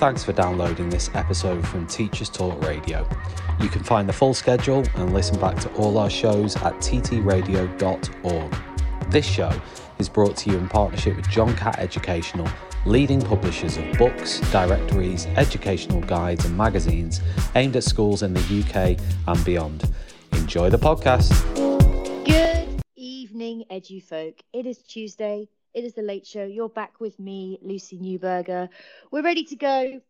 Thanks for downloading this episode from Teachers Talk Radio. You can find the full schedule and listen back to all our shows at ttradio.org. This show is brought to you in partnership with John Catt Educational, leading publishers of books, directories, educational guides, and magazines aimed at schools in the UK and beyond. Enjoy the podcast. Good evening, EduFolk. It is Tuesday. It is the late show. You're back with me, Lucy Newberger. We're ready to go,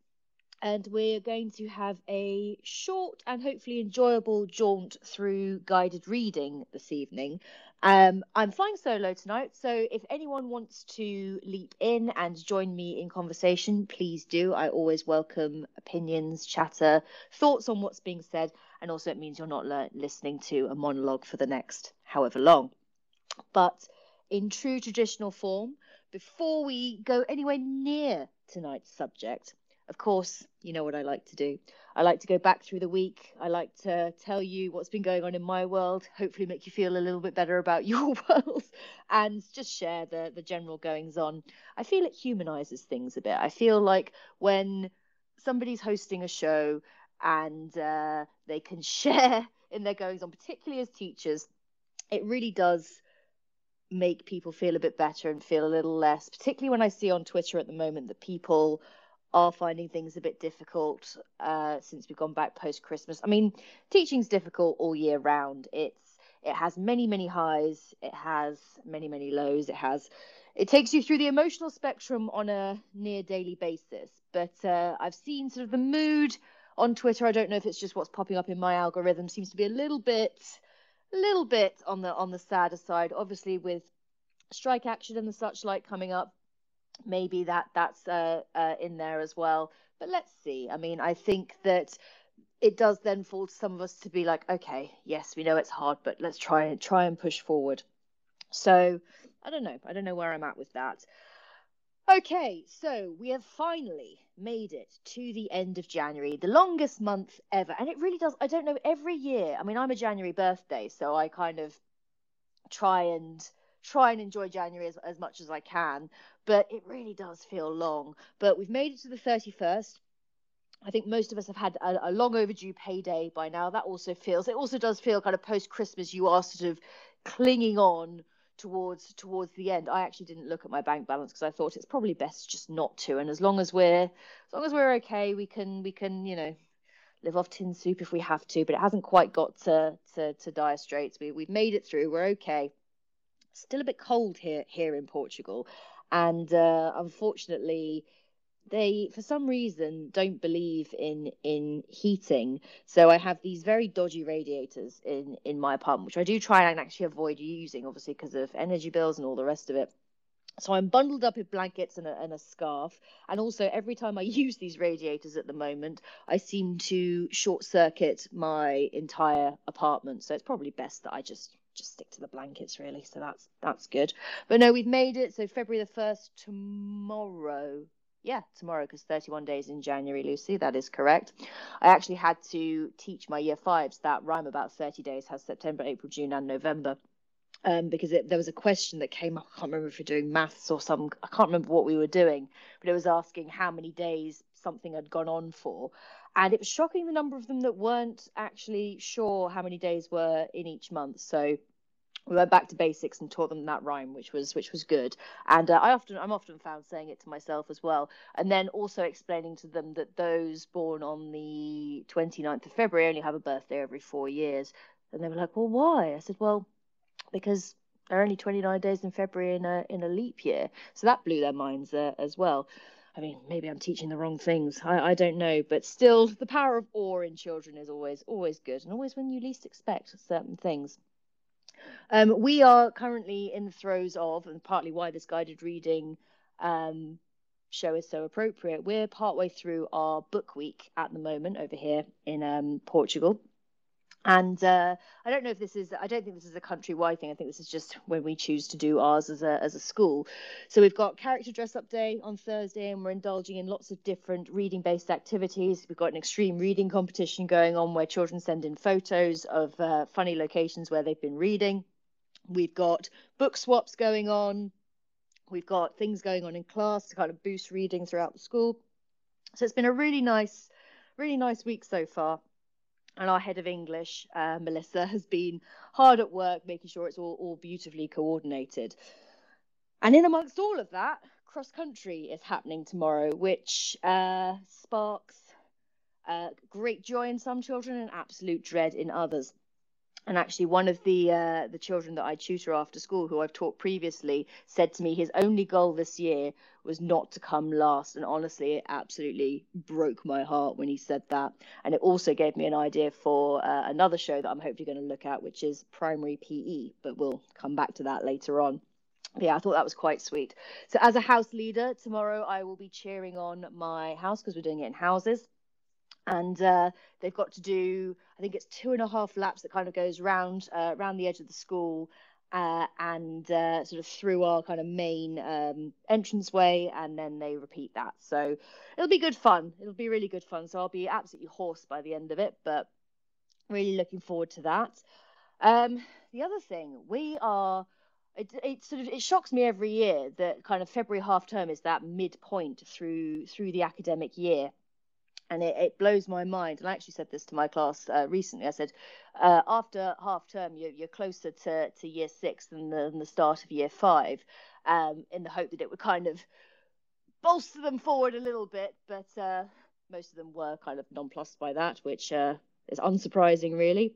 and we're going to have a short and hopefully enjoyable jaunt through guided reading this evening. Um, I'm flying solo tonight, so if anyone wants to leap in and join me in conversation, please do. I always welcome opinions, chatter, thoughts on what's being said, and also it means you're not le- listening to a monologue for the next however long. But in true traditional form before we go anywhere near tonight's subject. Of course, you know what I like to do. I like to go back through the week. I like to tell you what's been going on in my world, hopefully make you feel a little bit better about your world and just share the the general goings on. I feel it humanizes things a bit. I feel like when somebody's hosting a show and uh, they can share in their goings on, particularly as teachers, it really does make people feel a bit better and feel a little less, particularly when I see on Twitter at the moment that people are finding things a bit difficult uh, since we've gone back post Christmas. I mean, teaching's difficult all year round. It's it has many many highs, it has many many lows, it has it takes you through the emotional spectrum on a near daily basis. But uh, I've seen sort of the mood on Twitter. I don't know if it's just what's popping up in my algorithm. Seems to be a little bit a little bit on the on the sadder side. Obviously, with strike action and the such like coming up, maybe that that's uh, uh, in there as well. But let's see. I mean, I think that it does then fall to some of us to be like, okay, yes, we know it's hard, but let's try and try and push forward. So I don't know. I don't know where I'm at with that. Okay, so we have finally made it to the end of January, the longest month ever. And it really does, I don't know, every year. I mean, I'm a January birthday, so I kind of try and try and enjoy January as, as much as I can, but it really does feel long. But we've made it to the 31st. I think most of us have had a, a long overdue payday by now. That also feels, it also does feel kind of post Christmas, you are sort of clinging on towards towards the end i actually didn't look at my bank balance because i thought it's probably best just not to. And as long as we're as long as we're okay we can we can you know live off tin soup if we have to but it hasn't quite got to to, to dire straits. We, we've made it through. We're okay. Still a bit cold here here in portugal. And uh, unfortunately they for some reason don't believe in in heating. So i have these very dodgy radiators in in my apartment which i do try and actually avoid using obviously because of energy bills and all the rest of it. So i'm bundled up in blankets and a, and a scarf. And also every time i use these radiators at the moment i seem to short circuit my entire apartment. So it's probably best that i just just stick to the blankets really. So that's that's good. But no we've made it. So february the 1st tomorrow yeah, tomorrow because 31 days in January, Lucy. That is correct. I actually had to teach my year fives that rhyme about 30 days has September, April, June, and November. Um, because it, there was a question that came up. I can't remember if we are doing maths or some. I can't remember what we were doing, but it was asking how many days something had gone on for, and it was shocking the number of them that weren't actually sure how many days were in each month. So we went back to basics and taught them that rhyme, which was which was good. And uh, I often I'm often found saying it to myself as well, and then also explaining to them that those born on the 29th of February only have a birthday every four years. And they were like, "Well, why?" I said, "Well, because there are only 29 days in February in a in a leap year." So that blew their minds uh, as well. I mean, maybe I'm teaching the wrong things. I, I don't know, but still, the power of awe in children is always always good, and always when you least expect certain things. Um, we are currently in the throes of, and partly why this guided reading um, show is so appropriate. We're partway through our book week at the moment over here in um, Portugal. And uh, I don't know if this is, I don't think this is a countrywide thing. I think this is just when we choose to do ours as a, as a school. So we've got character dress up day on Thursday, and we're indulging in lots of different reading based activities. We've got an extreme reading competition going on where children send in photos of uh, funny locations where they've been reading. We've got book swaps going on. We've got things going on in class to kind of boost reading throughout the school. So it's been a really nice, really nice week so far. And our head of English, uh, Melissa, has been hard at work making sure it's all, all beautifully coordinated. And in amongst all of that, cross country is happening tomorrow, which uh, sparks uh, great joy in some children and absolute dread in others. And actually, one of the uh, the children that I tutor after school, who I've taught previously, said to me his only goal this year was not to come last. And honestly, it absolutely broke my heart when he said that. And it also gave me an idea for uh, another show that I'm hopefully going to look at, which is primary PE. But we'll come back to that later on yeah, I thought that was quite sweet. So, as a house leader, tomorrow I will be cheering on my house because we're doing it in houses and uh, they've got to do I think it's two and a half laps that kind of goes round uh, around the edge of the school uh, and uh, sort of through our kind of main um, entranceway, and then they repeat that. So it'll be good fun. It'll be really good fun. So I'll be absolutely hoarse by the end of it, but really looking forward to that. Um, the other thing we are. It, it sort of it shocks me every year that kind of February half term is that midpoint through through the academic year and it, it, blows my mind. And I actually said this to my class uh, recently. I said, uh, after half term, you're, you're closer to, to year six than the, than the start of year five, um, in the hope that it would kind of bolster them forward a little bit. But uh, most of them were kind of nonplussed by that, which uh, is unsurprising, really.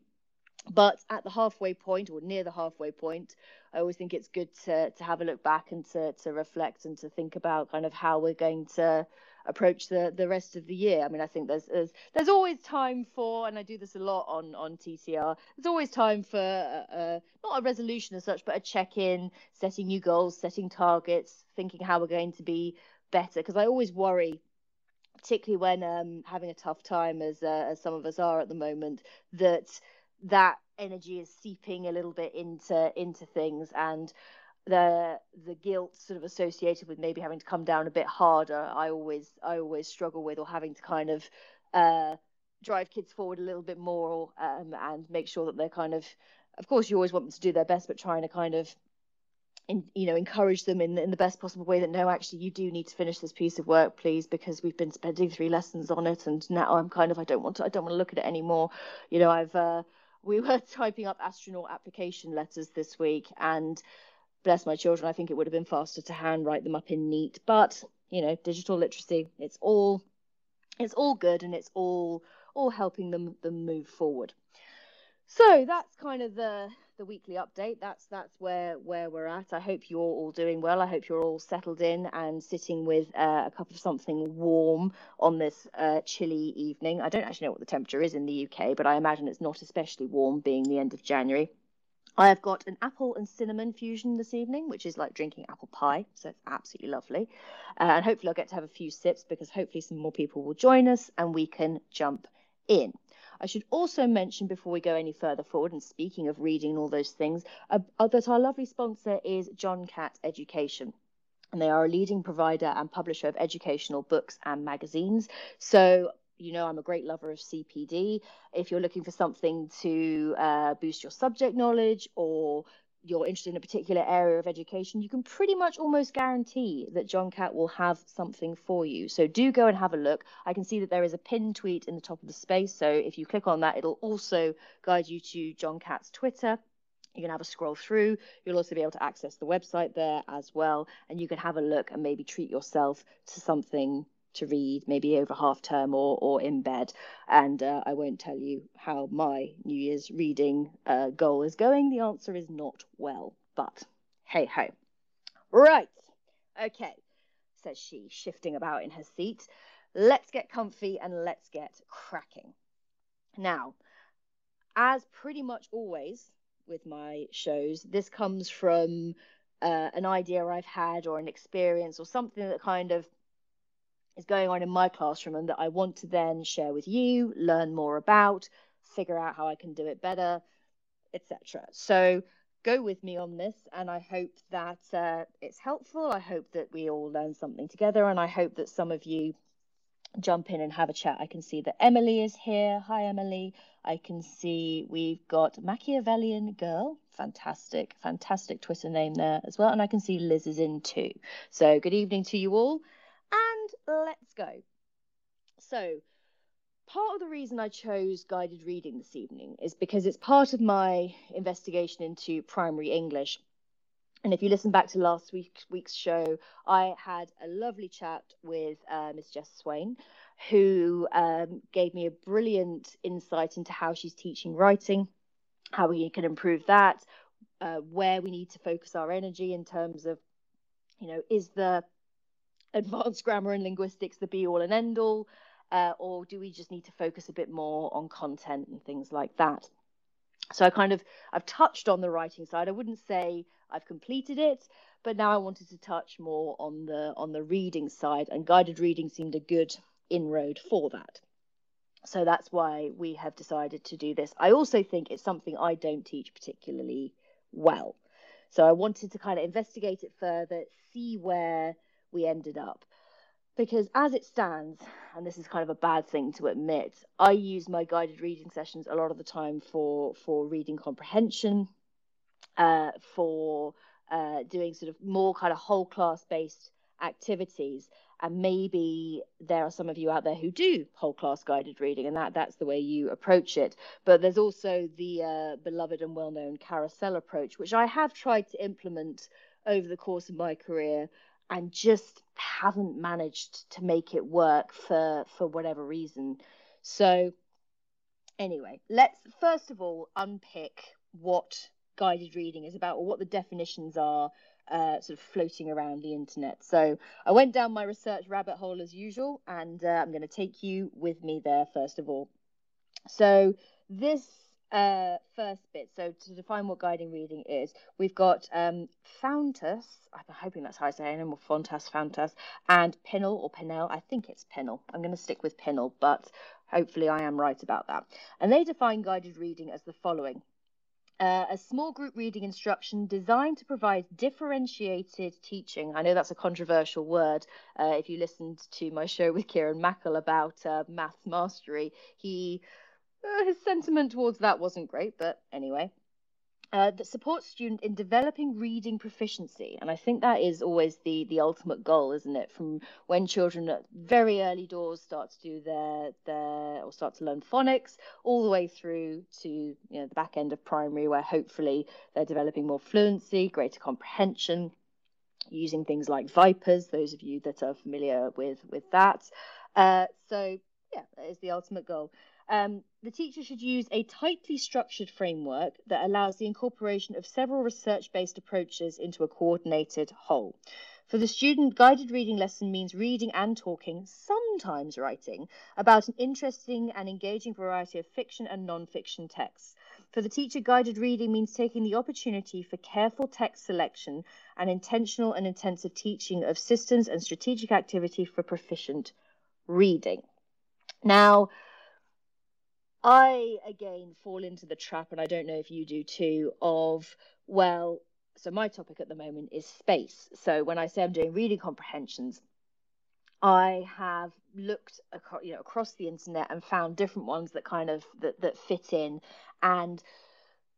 But at the halfway point or near the halfway point, I always think it's good to, to have a look back and to, to reflect and to think about kind of how we're going to approach the the rest of the year. I mean, I think there's there's, there's always time for, and I do this a lot on on TTR. There's always time for a, a, not a resolution as such, but a check in, setting new goals, setting targets, thinking how we're going to be better. Because I always worry, particularly when um, having a tough time, as uh, as some of us are at the moment, that that energy is seeping a little bit into into things and the the guilt sort of associated with maybe having to come down a bit harder i always i always struggle with or having to kind of uh, drive kids forward a little bit more um, and make sure that they're kind of of course you always want them to do their best but trying to kind of in, you know encourage them in in the best possible way that no actually you do need to finish this piece of work please because we've been spending three lessons on it and now i'm kind of i don't want to i don't want to look at it anymore. You know i've uh, we were typing up astronaut application letters this week and bless my children, I think it would have been faster to handwrite them up in neat. But you know, digital literacy, it's all it's all good and it's all all helping them them move forward. So that's kind of the the weekly update. That's that's where where we're at. I hope you're all doing well. I hope you're all settled in and sitting with uh, a cup of something warm on this uh, chilly evening. I don't actually know what the temperature is in the UK, but I imagine it's not especially warm, being the end of January. I have got an apple and cinnamon fusion this evening, which is like drinking apple pie. So it's absolutely lovely. Uh, and hopefully, I'll get to have a few sips because hopefully, some more people will join us and we can jump in. I should also mention before we go any further forward, and speaking of reading and all those things, uh, uh, that our lovely sponsor is John Catt Education and they are a leading provider and publisher of educational books and magazines. So you know I'm a great lover of CPD. If you're looking for something to uh, boost your subject knowledge or you're interested in a particular area of education, you can pretty much almost guarantee that John Catt will have something for you. So do go and have a look. I can see that there is a pinned tweet in the top of the space. So if you click on that, it'll also guide you to John Catt's Twitter. You can have a scroll through. You'll also be able to access the website there as well. And you can have a look and maybe treat yourself to something to read maybe over half term or, or in bed. And uh, I won't tell you how my New Year's reading uh, goal is going. The answer is not well, but hey ho. Right. Okay, says she, shifting about in her seat. Let's get comfy and let's get cracking. Now, as pretty much always with my shows, this comes from uh, an idea I've had or an experience or something that kind of is going on in my classroom and that I want to then share with you, learn more about, figure out how I can do it better, etc. So go with me on this, and I hope that uh, it's helpful. I hope that we all learn something together, and I hope that some of you jump in and have a chat. I can see that Emily is here. Hi, Emily. I can see we've got Machiavellian Girl. Fantastic, fantastic Twitter name there as well. And I can see Liz is in too. So, good evening to you all let's go. So, part of the reason I chose guided reading this evening is because it's part of my investigation into primary English. And if you listen back to last week, week's show, I had a lovely chat with uh, Miss Jess Swain, who um, gave me a brilliant insight into how she's teaching writing, how we can improve that, uh, where we need to focus our energy in terms of, you know, is the advanced grammar and linguistics the be all and end all? uh, or do we just need to focus a bit more on content and things like that? So I kind of I've touched on the writing side. I wouldn't say I've completed it, but now I wanted to touch more on the on the reading side, and guided reading seemed a good inroad for that. So that's why we have decided to do this. I also think it's something I don't teach particularly well. So I wanted to kind of investigate it further, see where we ended up because as it stands, and this is kind of a bad thing to admit, I use my guided reading sessions a lot of the time for for reading comprehension, uh, for uh, doing sort of more kind of whole class based activities. And maybe there are some of you out there who do whole class guided reading, and that that's the way you approach it. But there's also the uh, beloved and well known carousel approach, which I have tried to implement over the course of my career and just haven't managed to make it work for for whatever reason. So anyway, let's first of all unpick what guided reading is about or what the definitions are uh, sort of floating around the internet. So I went down my research rabbit hole as usual, and uh, I'm going to take you with me there first of all. So this uh, first bit. So to define what guiding reading is, we've got um, Fountas. I'm hoping that's how I say it. Or Fontas, Fountas, and Pinnell or Pinnell. I think it's Pinnell. I'm going to stick with Pinnell, but hopefully I am right about that. And they define guided reading as the following. Uh, a small group reading instruction designed to provide differentiated teaching. I know that's a controversial word. Uh, if you listened to my show with Kieran Mackle about uh, maths mastery, he uh, his sentiment towards that wasn't great, but anyway. Uh, that supports student in developing reading proficiency, and I think that is always the the ultimate goal, isn't it? From when children at very early doors start to do their their or start to learn phonics, all the way through to you know the back end of primary, where hopefully they're developing more fluency, greater comprehension, using things like vipers. Those of you that are familiar with with that, uh, so yeah, that is the ultimate goal. Um, the teacher should use a tightly structured framework that allows the incorporation of several research based approaches into a coordinated whole. For the student, guided reading lesson means reading and talking, sometimes writing, about an interesting and engaging variety of fiction and non fiction texts. For the teacher, guided reading means taking the opportunity for careful text selection and intentional and intensive teaching of systems and strategic activity for proficient reading. Now, I again fall into the trap, and I don't know if you do too, of well, so my topic at the moment is space. So when I say I'm doing reading comprehensions, I have looked across, you know, across the internet and found different ones that kind of that, that fit in, and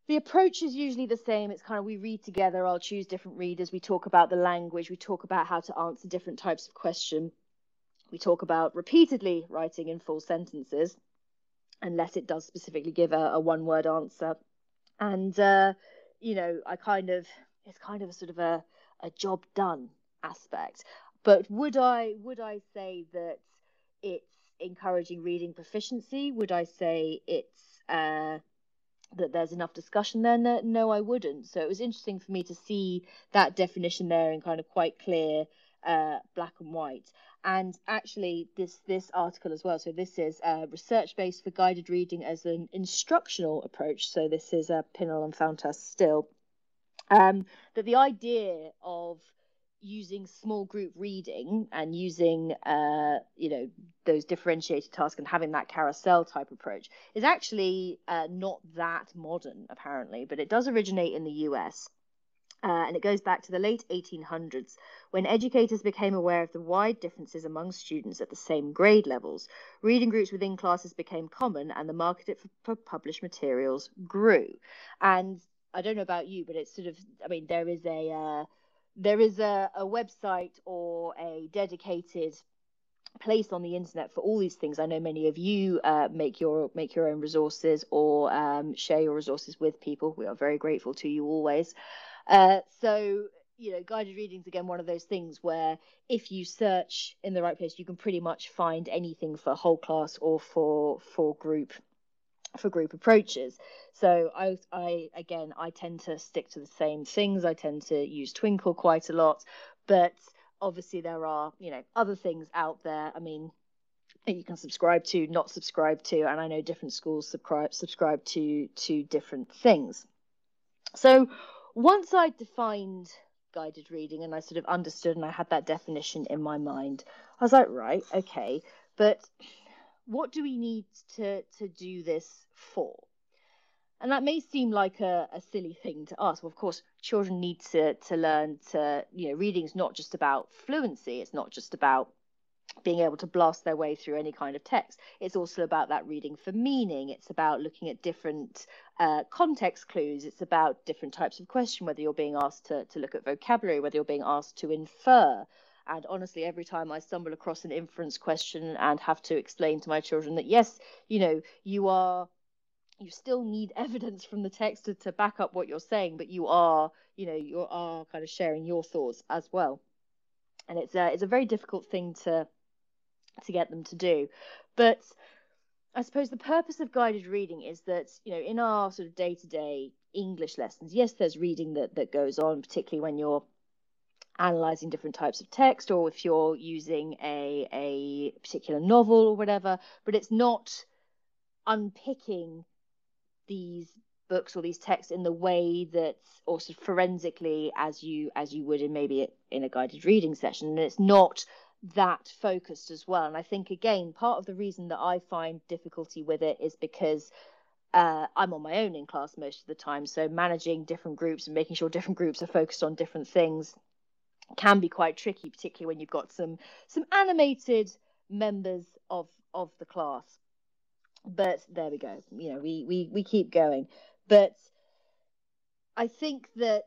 the approach is usually the same. It's kind of we read together. I'll choose different readers. We talk about the language. We talk about how to answer different types of question. We talk about repeatedly writing in full sentences unless it does specifically give a, a one word answer. And, uh, you know, I kind of, it's kind of a sort of a, a job done aspect. But would I, would I say that it's encouraging reading proficiency? Would I say it's, uh, that there's enough discussion there? No, no, I wouldn't. So it was interesting for me to see that definition there in kind of quite clear uh, black and white and actually this this article as well so this is uh, research based for guided reading as an instructional approach. So this is uh, Pinnell and Fountas still. Um, that the idea of using small group reading and using uh, you know those differentiated tasks and having that carousel type approach is actually uh, not that modern apparently but it does originate in the US uh, and it goes back to the late 1800s when educators became aware of the wide differences among students at the same grade levels. Reading groups within classes became common, and the market for published materials grew. And I don't know about you, but it's sort of, I mean, there is a uh, there is a, a website or a dedicated place on the internet for all these things. I know many of you uh, make your make your own resources or um, share your resources with people. We are very grateful to you always. Uh, so you know, guided readings again one of those things where if you search in the right place, you can pretty much find anything for whole class or for for group for group approaches. So I, I again, I tend to stick to the same things. I tend to use Twinkl quite a lot, but obviously there are you know other things out there. I mean, you can subscribe to, not subscribe to, and I know different schools subscribe subscribe to to different things. So once I defined guided reading and I sort of understood and I had that definition in my mind, I was like, right, okay, but what do we need to to do this for? And that may seem like a, a silly thing to ask. Well, of course, children need to to learn to, you know, reading is not just about fluency. It's not just about being able to blast their way through any kind of text. It's also about that reading for meaning. It's about looking at different uh, context clues. It's about different types of question, whether you're being asked to, to look at vocabulary, whether you're being asked to infer. And honestly, every time I stumble across an inference question and have to explain to my children that, yes, you know, you are you still need evidence from the text to, to back up what you're saying, but you are, you know, you are kind of sharing your thoughts as well. And it's a, it's a very difficult thing to to get them to do. But I suppose the purpose of guided reading is that, you know, in our sort of day to day English lessons, yes, there's reading that, that goes on, particularly when you're analyzing different types of text or if you're using a, a particular novel or whatever, but it's not unpicking these books or these texts in the way that or sort of forensically as you as you would in maybe in a guided reading session and it's not that focused as well. And I think again, part of the reason that I find difficulty with it is because uh, I'm on my own in class most of the time. So managing different groups and making sure different groups are focused on different things can be quite tricky, particularly when you've got some some animated members of of the class. But there we go. You know, we we we keep going. But I think that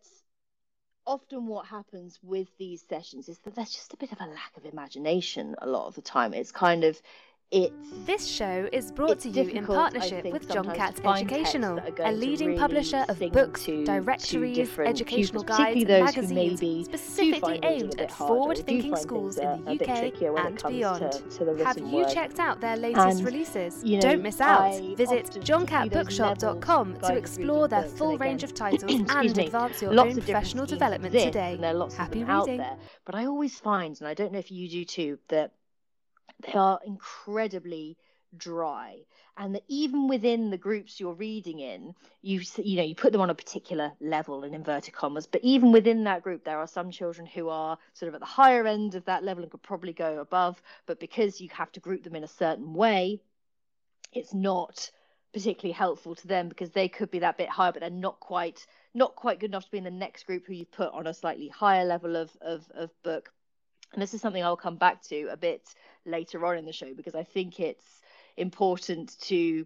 often what happens with these sessions is that there's just a bit of a lack of imagination a lot of the time. It's kind of it's this show is brought to you in partnership with John Catt Educational, a leading really publisher of books, to, directories, to educational guides, and magazines specifically aimed at forward-thinking schools in the UK and beyond. To, to Have you word. checked out their latest and, releases? You know, Don't miss out. I Visit johncattbookshop.com to explore their full range of titles and advance your own professional development today. Happy reading. There, but I always find, and I don't know if you do too, that they are incredibly dry. And that even within the groups you're reading in you you know you put them on a particular level in inverted commas but even within that group there are some children who are sort of at the higher end of that level and could probably go above but because you have to group them in a certain way it's not particularly helpful to them because they could be that bit higher but they're not quite not quite good enough to be in the next group who you've put on a slightly higher level of of, of book and this is something I'll come back to a bit later on in the show because I think it's important to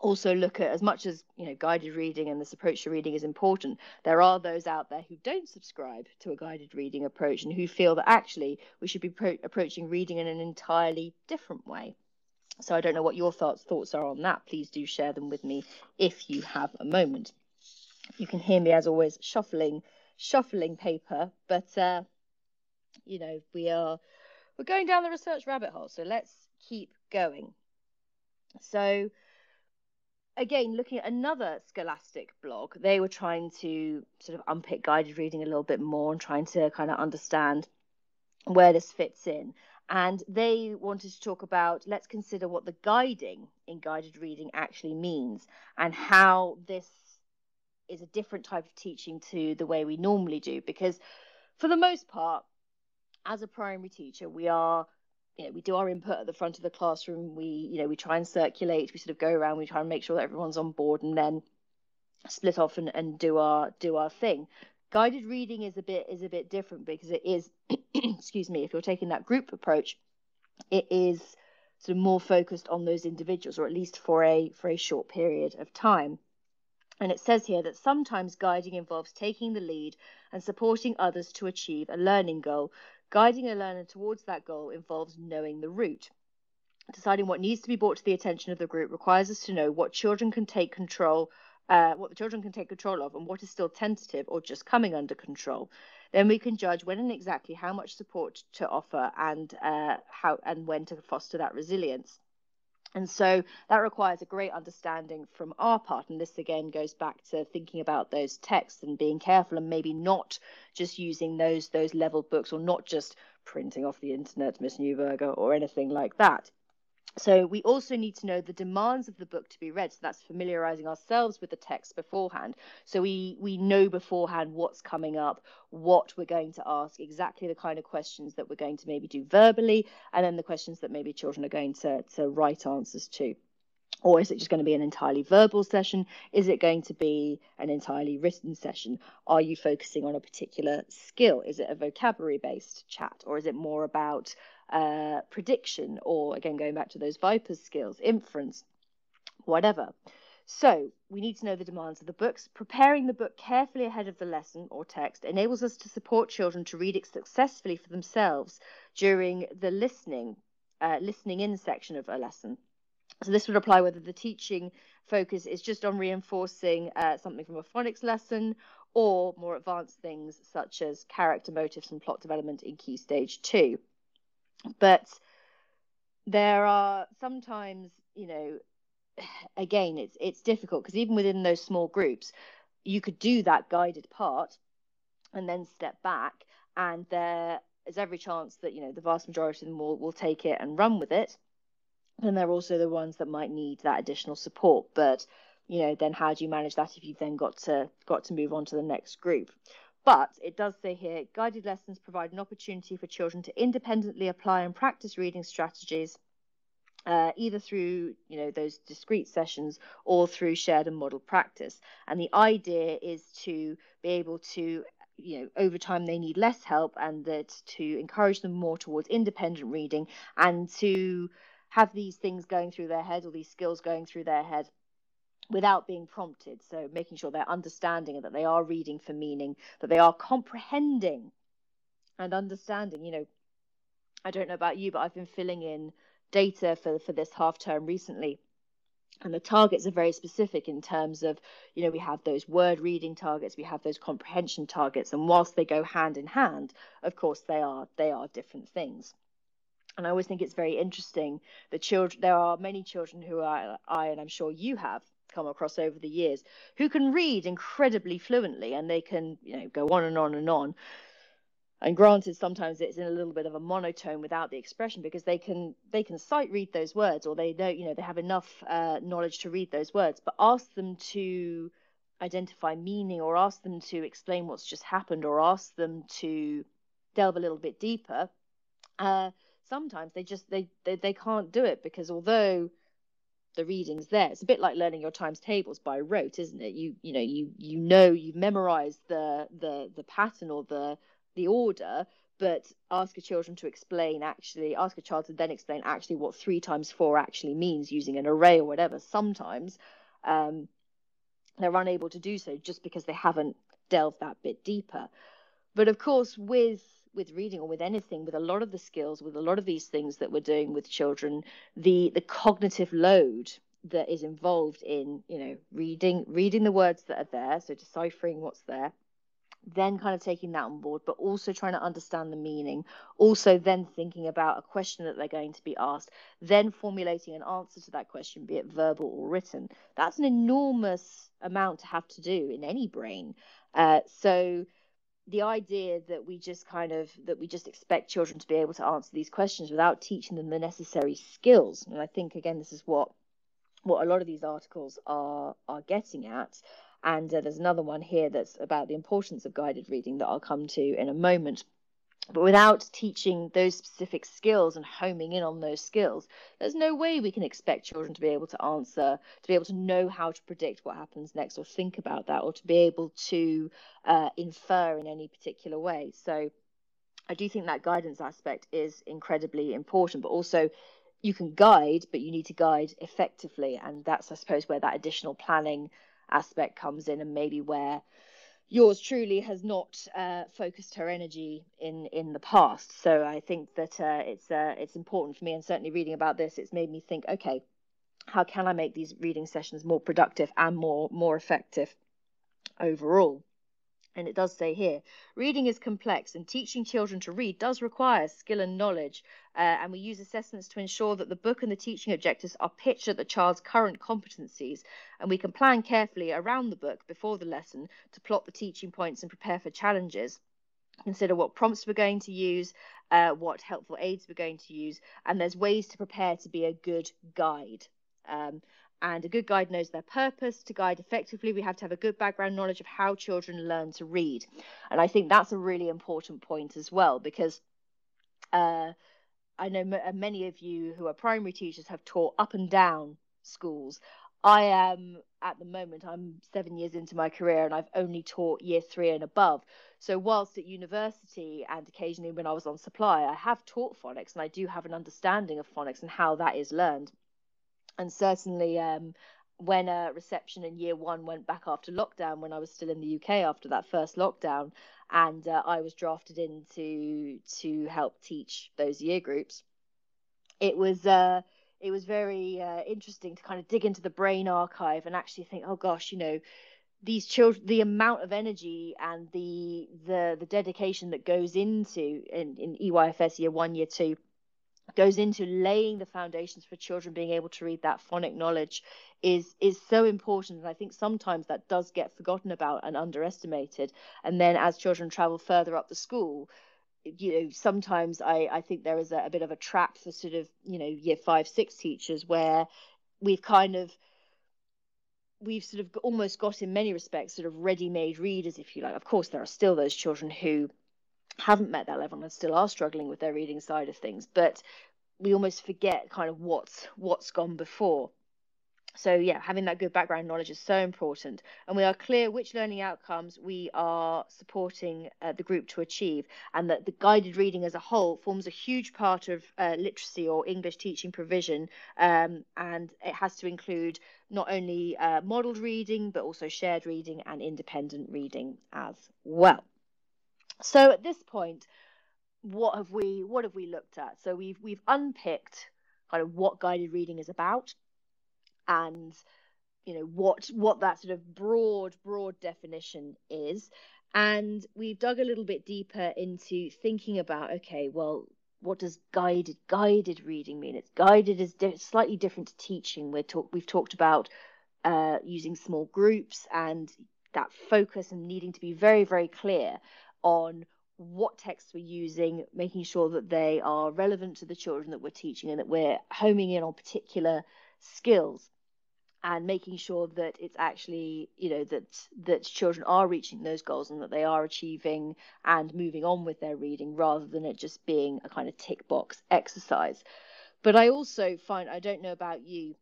also look at as much as you know guided reading and this approach to reading is important there are those out there who don't subscribe to a guided reading approach and who feel that actually we should be pro- approaching reading in an entirely different way. So i don't know what your thoughts thoughts are on that. Please do share them with me if you have a moment. You can hear me as always shuffling shuffling paper but uh you know we are we're going down the research rabbit hole, so let's keep going. So, again, looking at another scholastic blog, they were trying to sort of unpick guided reading a little bit more and trying to kind of understand where this fits in. And they wanted to talk about let's consider what the guiding in guided reading actually means and how this is a different type of teaching to the way we normally do. Because for the most part, as a primary teacher, we are you know, we do our input at the front of the classroom. We, you know, we try and circulate. We sort of go around. We try and make sure that everyone's on board, and then split off and, and do our do our thing. Guided reading is a bit is a bit different because it is, excuse me, if you're taking that group approach, it is sort of more focused on those individuals, or at least for a for a short period of time. And it says here that sometimes guiding involves taking the lead and supporting others to achieve a learning goal. Guiding a learner towards that goal involves knowing the route. Deciding what needs to be brought to the attention of the group requires us to know what children can take control, uh, what the children can take control of, and what is still tentative or just coming under control. Then we can judge when and exactly how much support to offer and uh, how and when to foster that resilience. And so that requires a great understanding from our part. And this again goes back to thinking about those texts and being careful and maybe not just using those those level books or not just printing off the internet, Miss Newberger, or anything like that. So we also need to know the demands of the book to be read. So that's familiarizing ourselves with the text beforehand. So we we know beforehand what's coming up, what we're going to ask, exactly the kind of questions that we're going to maybe do verbally, and then the questions that maybe children are going to to write answers to. Or is it just going to be an entirely verbal session? Is it going to be an entirely written session? Are you focusing on a particular skill? Is it a vocabulary based chat? Or is it more about uh, prediction, or again, going back to those Vipers skills, inference, whatever. So we need to know the demands of the books. Preparing the book carefully ahead of the lesson or text enables us to support children to read it successfully for themselves during the listening, uh, listening in section of a lesson. So this would apply whether the teaching focus is just on reinforcing uh, something from a phonics lesson or more advanced things such as character motives and plot development in key stage two but there are sometimes you know again it's it's difficult because even within those small groups you could do that guided part and then step back and there is every chance that you know the vast majority of them will, will take it and run with it. And there are also the ones that might need that additional support. But you know then how do you manage that if you've then got to got to move on to the next group but it does say here guided lessons provide an opportunity for children to independently apply and practice reading strategies. Uh, either through you know those discrete sessions or through shared and model practice and the idea is to be able to you know over time they need less help and that to encourage them more towards independent reading and to have these things going through their head or these skills going through their head without being prompted. So making sure they're understanding and that they are reading for meaning, that they are comprehending and understanding. You know, I don't know about you, but I've been filling in data for for this half term recently. And the targets are very specific in terms of, you know, we have those word reading targets, we have those comprehension targets, and whilst they go hand in hand, of course they are they are different things and I always think it's very interesting. The children, there are many children who I, I, and I'm sure you have, come across over the years who can read incredibly fluently and they can you know go on and on and on. And granted sometimes it's in a little bit of a monotone without the expression because they can they can sight read those words or they know you know they have enough uh, knowledge to read those words but ask them to identify meaning or ask them to explain what's just happened or ask them to delve a little bit deeper uh, sometimes they just they, they they can't do it because although the readings there. It's a bit like learning your times tables by rote, isn't it? You you know you you know you've memorized the the the pattern or the the order, but ask a children to explain actually ask a child to then explain actually what three times four actually means using an array or whatever. Sometimes um, they're unable to do so just because they haven't delved that bit deeper. But of course, with with reading or with anything with a lot of the skills with a lot of these things that we're doing with children the the cognitive load that is involved in you know reading reading the words that are there so deciphering what's there then kind of taking that on board but also trying to understand the meaning. Also then thinking about a question that they're going to be asked then formulating an answer to that question be it verbal or written. That's an enormous amount to have to do in any brain. Uh, so the idea that we just kind of that we just expect children to be able to answer these questions without teaching them the necessary skills. And i think again this is what what a lot of these articles are are getting at. And uh, there's another one here that's about the importance of guided reading that i'll come to in a moment but without teaching those specific skills and homing in on those skills, there's no way we can expect children to be able to answer, to be able to know how to predict what happens next or think about that or to be able to uh, infer in any particular way. So I do think that guidance aspect is incredibly important, but also you can guide, but you need to guide effectively. And that's, I suppose, where that additional planning aspect comes in and maybe where yours truly has not uh, focused her energy in in the past. So I think that uh, it's uh, it's important for me, and certainly reading about this, it's made me think, okay, how can I make these reading sessions more productive and more more effective overall? And it does say here, reading is complex, and teaching children to read does require skill and knowledge. Uh, and we use assessments to ensure that the book and the teaching objectives are pitched at the child's current competencies. And we can plan carefully around the book before the lesson to plot the teaching points and prepare for challenges. Consider what prompts we're going to use, uh, what helpful aids we're going to use, and there's ways to prepare to be a good guide. Um, and a good guide knows their purpose. To guide effectively, we have to have a good background knowledge of how children learn to read. And I think that's a really important point as well, because uh, I know m- uh, many of you who are primary teachers have taught up and down schools. I am at the moment, I'm seven years into my career and I've only taught year three and above. So, whilst at university and occasionally when I was on supply, I have taught phonics and I do have an understanding of phonics and how that is learned and certainly um, when a reception in year one went back after lockdown, when I was still in the UK after that first lockdown, and uh, I was drafted in to to help teach those year groups, it was uh, it was very uh, interesting to kind of dig into the brain archive and actually think, oh gosh, you know, these children, the amount of energy and the the the dedication that goes into in, in EYFS year one, year two goes into laying the foundations for children being able to read that phonic knowledge is is so important. And i think sometimes that does get forgotten about and underestimated. And then as children travel further up the school you know sometimes i i think there is a, a bit of a trap for sort of you know year five six teachers where we've kind of we've sort of almost got in many respects sort of ready-made readers if you like. Of course there are still those children who haven't met that level and still are struggling with their reading side of things but we almost forget kind of what's what's gone before. So yeah having that good background knowledge is so important and we are clear which learning outcomes we are supporting uh, the group to achieve and that the guided reading as a whole forms a huge part of uh, literacy or english teaching provision um, and it has to include not only uh, modeled reading but also shared reading and independent reading as well so at this point, what have we what have we looked at? So we've we've unpicked kind of what guided reading is about and you know what what that sort of broad broad definition is. And we've dug a little bit deeper into thinking about okay well what does guided guided reading mean? It's guided is di- slightly different to teaching. We're talk we've talked about uh, using small groups and that focus and needing to be very very clear on what texts we're using, making sure that they are relevant to the children that we're teaching and that we're homing in on particular skills and making sure that it's actually you know that that children are reaching those goals and that they are achieving and moving on with their reading rather than it just being a kind of tick box exercise. But i also find i don't know about you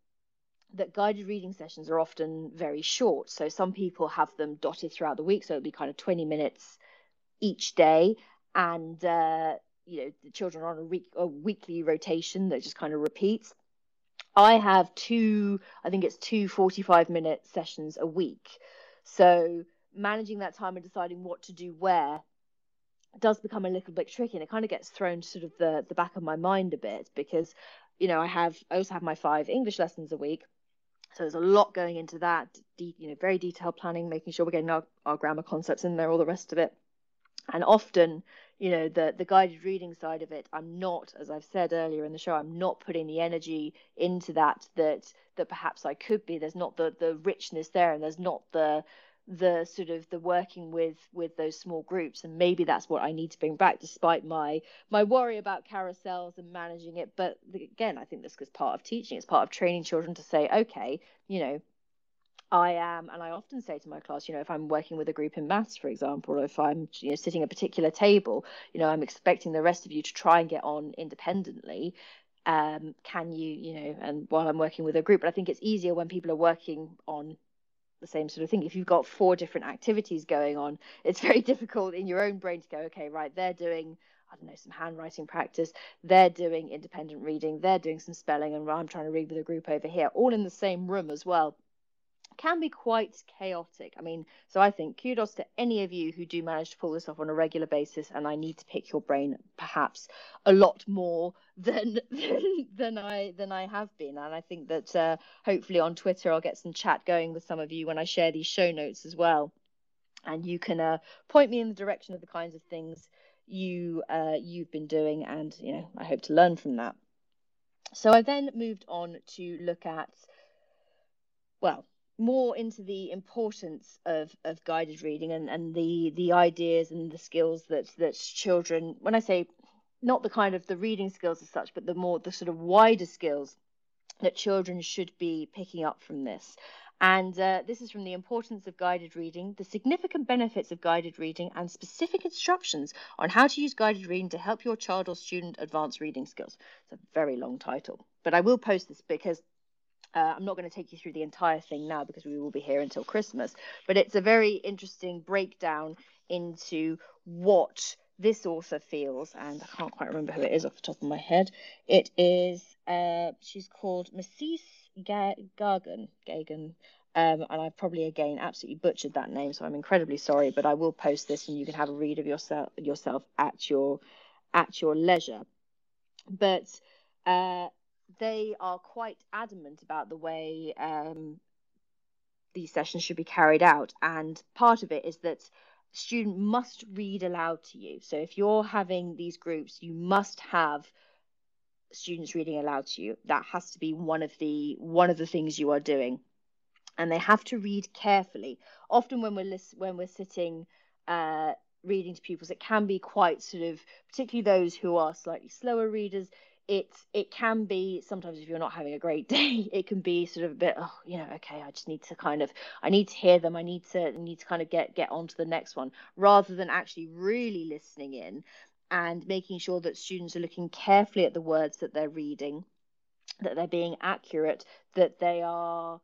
that guided reading sessions are often very short. So some people have them dotted throughout the week so it'll be kind of 20 minutes each day. And uh, you know the children are on a, week, a weekly rotation that just kind of repeats. I have two i think it's two 45 minute sessions a week. So managing that time and deciding what to do where does become a little bit tricky and it kind of gets thrown to sort of the the back of my mind a bit because you know i have i also have my five english lessons a week. So there's a lot going into that de- you know very detailed planning making sure we're getting our, our grammar concepts in there all the rest of it and often you know the the guided reading side of it i'm not as i've said earlier in the show i'm not putting the energy into that that that perhaps i could be. There's not the the richness there and there's not the the sort of the working with with those small groups. And maybe that's what i need to bring back despite my my worry about carousels and managing it. But again i think this is part of teaching. It's part of training children to say okay you know I am, and I often say to my class, you know, if I'm working with a group in maths, for example, or if I'm, you know, sitting at a particular table, you know, I'm expecting the rest of you to try and get on independently. Um, can you, you know, and while I'm working with a group, but I think it's easier when people are working on the same sort of thing. If you've got four different activities going on, it's very difficult in your own brain to go, okay, right, they're doing I don't know, some handwriting practice. They're doing independent reading. They're doing some spelling, and I'm trying to read with a group over here, all in the same room as well can be quite chaotic. I mean, so I think kudos to any of you who do manage to pull this off on a regular basis, and I need to pick your brain perhaps a lot more than than, I than I have been. And I think that uh, hopefully on Twitter I'll get some chat going with some of you when I share these show notes as well, and you can uh, point me in the direction of the kinds of things you uh, you've been doing, and you know I hope to learn from that. So I then moved on to look at well more into the importance of, of guided reading and, and the the ideas and the skills that that children when I say not the kind of the reading skills as such, but the more the sort of wider skills that children should be picking up from this. And uh, this is from the importance of guided reading, the significant benefits of guided reading, and specific instructions on how to use guided reading to help your child or student advance reading skills. It's a very long title, but I will post this because uh, I'm not going to take you through the entire thing now because we will be here until Christmas, but it's a very interesting breakdown into what this author feels, and I can't quite remember who it is off the top of my head. It is, uh, she's called Mrs. Gagan, Gagan, um, and I've probably again absolutely butchered that name, so I'm incredibly sorry. But I will post this, and you can have a read of yourself yourself at your at your leisure. But uh, they are quite adamant about the way um, these sessions should be carried out, and part of it is that student must read aloud to you. So if you're having these groups, you must have students reading aloud to you. That has to be one of the one of the things you are doing, and they have to read carefully. Often when we're lis- when we're sitting uh, reading to pupils, it can be quite sort of, particularly those who are slightly slower readers. It it can be sometimes if you're not having a great day, it can be sort of a bit oh you know okay I just need to kind of I need to hear them I need to need to kind of get get on to the next one rather than actually really listening in and making sure that students are looking carefully at the words that they're reading, that they're being accurate, that they are,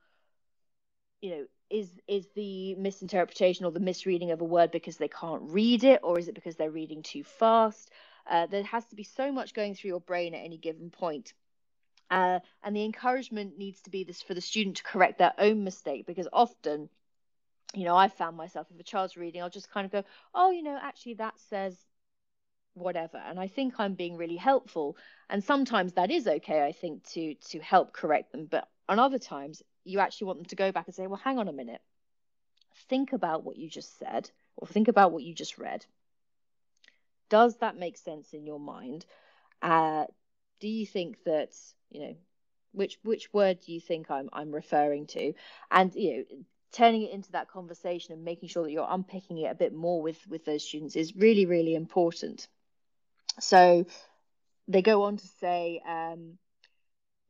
you know, is is the misinterpretation or the misreading of a word because they can't read it, or is it because they're reading too fast? Uh, there has to be so much going through your brain at any given point. Uh, and the encouragement needs to be this for the student to correct their own mistake because often you know, I found myself if a child's reading, I'll just kind of go, oh, you know, actually that says whatever. And i think i'm being really helpful. And sometimes that is okay i think to to help correct them. But on other times you actually want them to go back and say well hang on a minute. Think about what you just said or think about what you just read does that make sense in your mind? Uh, do you think that you know which which word do you think i'm i'm referring to? And you know turning it into that conversation and making sure that you're unpicking it a bit more with with those students is really really important. So they go on to say um,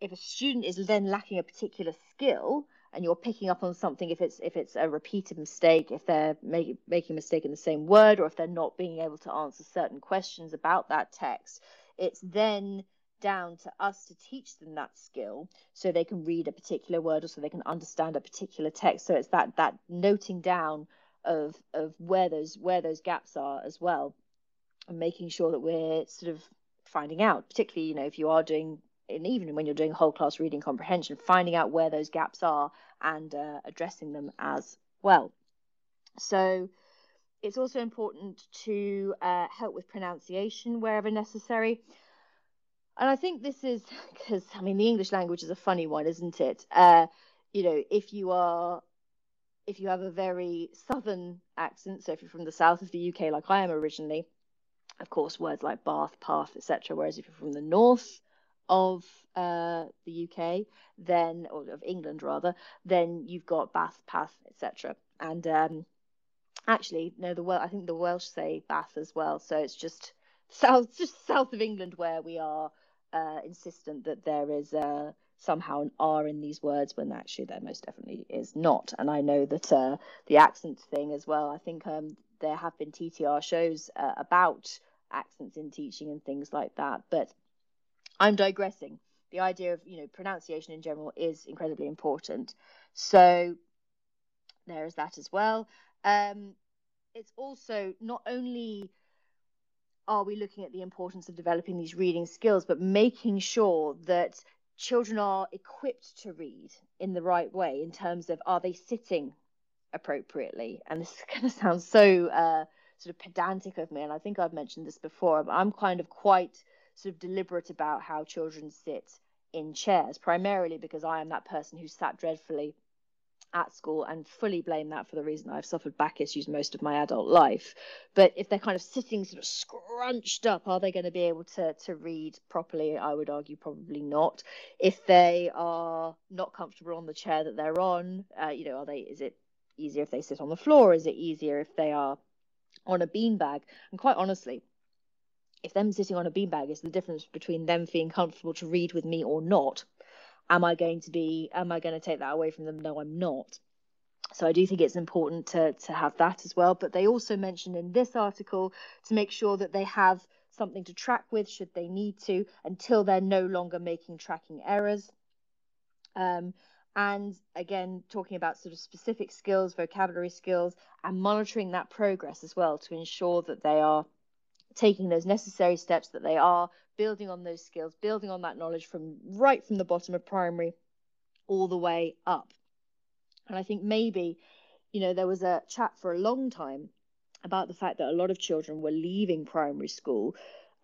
if a student is then lacking a particular skill and you're picking up on something if it's if it's a repeated mistake if they're make, making a mistake in the same word or if they're not being able to answer certain questions about that text it's then down to us to teach them that skill so they can read a particular word or so they can understand a particular text. So it's that that noting down of of where those where those gaps are as well and making sure that we're sort of finding out, particularly, you know, if you are doing, and even when you're doing whole class reading comprehension, finding out where those gaps are and uh, addressing them as well. So it's also important to uh, help with pronunciation wherever necessary. And I think this is because, I mean, the English language is a funny one, isn't it? Uh, you know, if you are if you have a very southern accent, so if you're from the south of the UK, like I am originally, of course, words like bath, path, etc. Whereas if you're from the north of uh, the UK, then or of England rather, then you've got bath, path, etc. And um, actually, no, the I think the Welsh say bath as well. So it's just south, just south of England where we are uh, insistent that there is uh, somehow an R in these words when actually there most definitely is not. And I know that uh, the accent thing as well. I think um, there have been TTR shows uh, about accents in teaching and things like that. But I'm digressing. The idea of you know pronunciation in general is incredibly important. So there is that as well. Um, it's also not only are we looking at the importance of developing these reading skills, but making sure that children are equipped to read in the right way in terms of are they sitting appropriately? And this is going to sound so uh, sort of pedantic of me, and I think I've mentioned this before. But I'm kind of quite sort of deliberate about how children sit in chairs, primarily because I am that person who sat dreadfully at school and fully blame that for the reason I've suffered back issues most of my adult life. But if they're kind of sitting sort of scrunched up, are they going to be able to to read properly? I would argue probably not. If they are not comfortable on the chair that they're on, uh, you know, are they? Is it easier if they sit on the floor? Is it easier if they are on a beanbag? And quite honestly, if them sitting on a beanbag is the difference between them feeling comfortable to read with me or not am I going to be am I going to take that away from them? No, I'm not. So I do think it's important to to have that as well. But they also mentioned in this article to make sure that they have something to track with should they need to until they're no longer making tracking errors. Um, and again, talking about sort of specific skills, vocabulary skills, and monitoring that progress as well to ensure that they are taking those necessary steps that they are building on those skills building on that knowledge from right from the bottom of primary all the way up. And i think maybe you know there was a chat for a long time about the fact that a lot of children were leaving primary school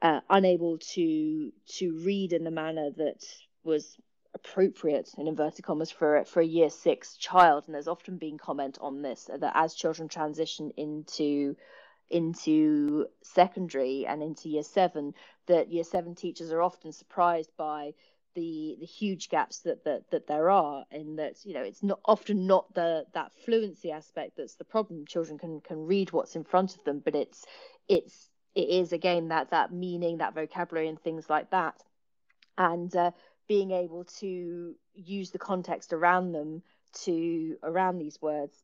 uh, unable to to read in the manner that was appropriate in inverted commas for for a year six child. And there's often been comment on this that as children transition into into secondary and into year seven that year seven teachers are often surprised by the the huge gaps that that that there are in that you know it's not often not the that fluency aspect that's the problem. Children can can read what's in front of them but it's it's it is again that that meaning that vocabulary and things like that. And uh, being able to use the context around them to around these words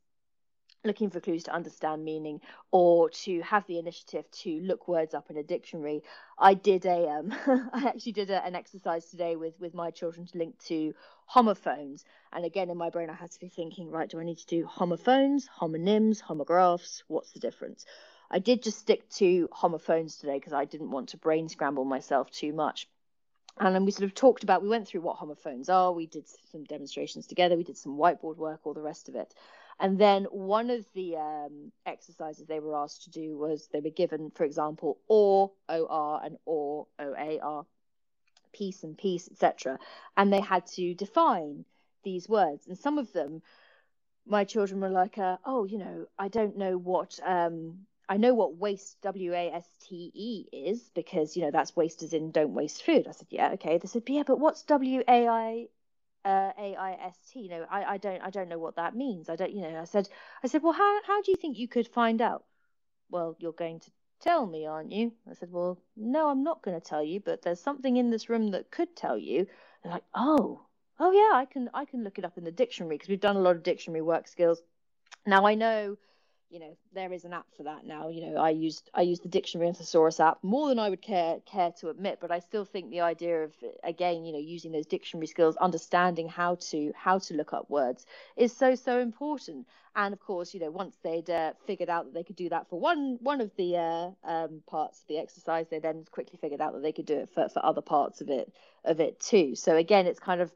looking for clues to understand meaning or to have the initiative to look words up in a dictionary. I did a um i actually did a, an exercise today with with my children to link to homophones. And again in my brain i had to be thinking right do i need to do homophones homonyms homographs? What's the difference? I did just stick to homophones today because i didn't want to brain scramble myself too much. And then we sort of talked about we went through what homophones are. We did some demonstrations together. We did some whiteboard work all the rest of it and then one of the um, exercises they were asked to do was they were given, for example, or, OR, and or, OAR, peace and piece, etc. And they had to define these words. And some of them, my children were like, uh, oh, you know, I don't know what. Um, I know what waste W A S T E is because you know that's waste as in don't waste food. I said, yeah, okay. They said, yeah, but what's W A I uh, AIST. You know, I, I don't I don't know what that means. I don't you know. I said I said, well, how how do you think you could find out? Well, you're going to tell me, aren't you? I said, well, no, I'm not going to tell you, but there's something in this room that could tell you. They're like, oh, oh yeah, I can I can look it up in the dictionary because we've done a lot of dictionary work skills. Now I know you know there is an app for that now. You know i used i use the dictionary and thesaurus app more than i would care care to admit but i still think the idea of again you know using those dictionary skills understanding how to how to look up words is so so important. And of course you know once they'd uh, figured out that they could do that for one one of the uh, um, parts of the exercise they then quickly figured out that they could do it for, for other parts of it of it too. So again it's kind of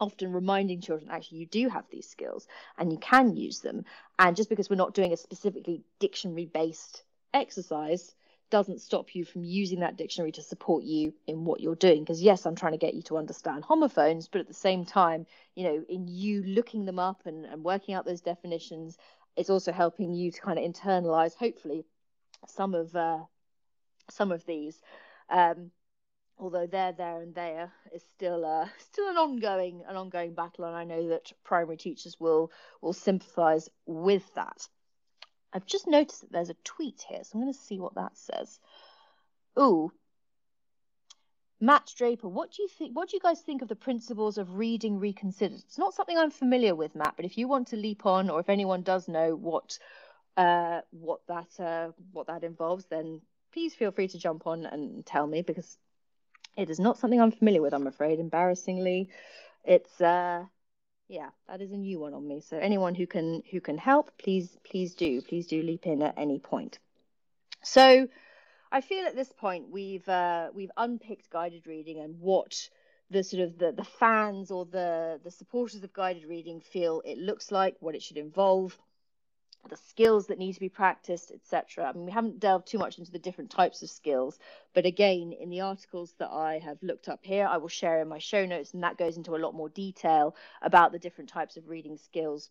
often reminding children actually you do have these skills and you can use them. And just because we're not doing a specifically dictionary based exercise doesn't stop you from using that dictionary to support you in what you're doing. Because, yes, I'm trying to get you to understand homophones, but at the same time, you know, in you looking them up and, and working out those definitions, it's also helping you to kind of internalize, hopefully, some of uh, some of these. Um, although there, there, and there is still uh, still an ongoing an ongoing battle, and I know that primary teachers will will sympathise with that. I've just noticed that there's a tweet here, so I'm going to see what that says. Ooh, Matt Draper, what do you think? What do you guys think of the principles of reading reconsidered? It's not something I'm familiar with, Matt, but if you want to leap on, or if anyone does know what uh, what that uh, what that involves, then please feel free to jump on and tell me because it is not something I'm familiar with, I'm afraid. Embarrassingly, it's uh, yeah, that is a new one on me. So anyone who can who can help, please please do please do leap in at any point. So I feel at this point we've uh, we've unpicked guided reading and what the sort of the, the fans or the the supporters of guided reading feel it looks like, what it should involve, the skills that need to be practiced, etc. I mean, we haven't delved too much into the different types of skills, but again, in the articles that I have looked up here, I will share in my show notes, and that goes into a lot more detail about the different types of reading skills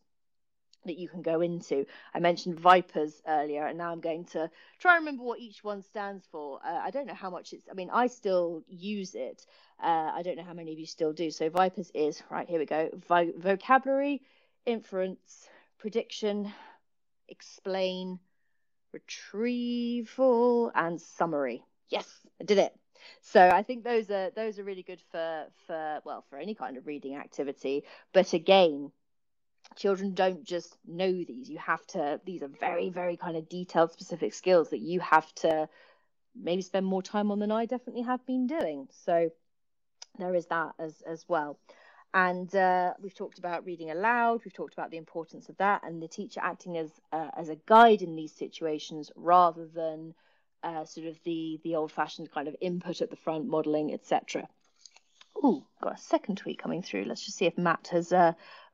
that you can go into. I mentioned Vipers earlier, and now I'm going to try and remember what each one stands for. Uh, I don't know how much it's, I mean, I still use it. Uh, I don't know how many of you still do. So Vipers is, right, here we go vo- vocabulary, inference, prediction, explain, retrieval, and summary. Yes, I did it. So I think those are those are really good for for well for any kind of reading activity. But again, children don't just know these. You have to. These are very very kind of detailed, specific skills that you have to maybe spend more time on than I definitely have been doing. So there is that as as well. And uh, we've talked about reading aloud. We've talked about the importance of that, and the teacher acting as uh, as a guide in these situations rather than uh, sort of the the old fashioned kind of input at the front, modelling, etc. Oh, got a second tweet coming through. Let's just see if Matt has.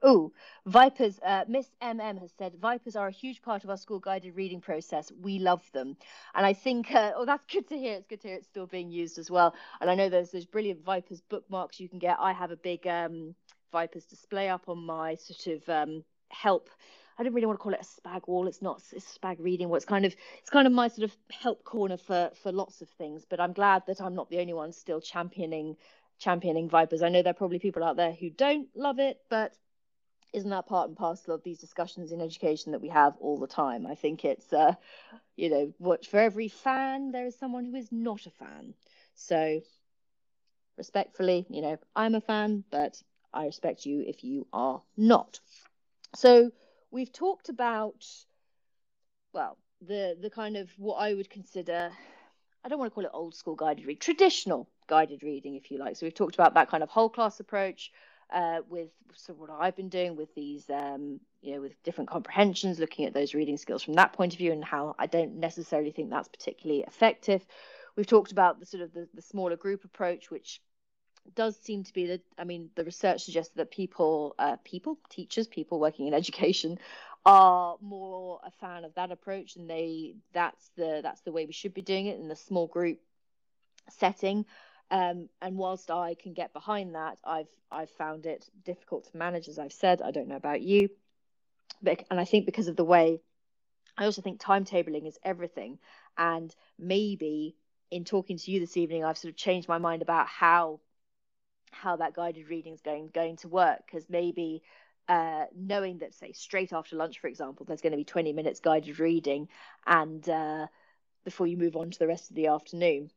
Oh, Vipers. Uh, Miss MM has said Vipers are a huge part of our school guided reading process. We love them, and I think. Uh, oh, that's good to hear. It's good to hear it's still being used as well. And I know there's those brilliant Vipers bookmarks you can get. I have a big um, Vipers display up on my sort of um, help I don't really want to call it a spag wall. It's not it's spag reading. It's kind of it's kind of my sort of help corner for for lots of things. But I'm glad that I'm not the only one still championing championing Vipers. I know there are probably people out there who don't love it, but isn't that part and parcel of these discussions in education that we have all the time? I think it's, uh, you know, what for every fan there is someone who is not a fan. So, respectfully, you know, I'm a fan, but I respect you if you are not. So, we've talked about, well, the the kind of what I would consider I don't want to call it old school guided reading, traditional guided reading, if you like. So we've talked about that kind of whole class approach uh, with so what I've been doing with these, um, you know, with different comprehensions, looking at those reading skills from that point of view, and how I don't necessarily think that's particularly effective. We've talked about the sort of the, the smaller group approach, which does seem to be the i mean the research suggests that people uh, people teachers people working in education are more a fan of that approach and they that's the that's the way we should be doing it in the small group setting um, and whilst I can get behind that I've I've found it difficult to manage as I've said. I don't know about you. But and I think because of the way I also think timetabling is everything. And maybe in talking to you this evening I've sort of changed my mind about how how that guided reading is going going to work. Because maybe uh, knowing that, say, straight after lunch, for example, there's going to be 20 minutes guided reading, and uh, before you move on to the rest of the afternoon,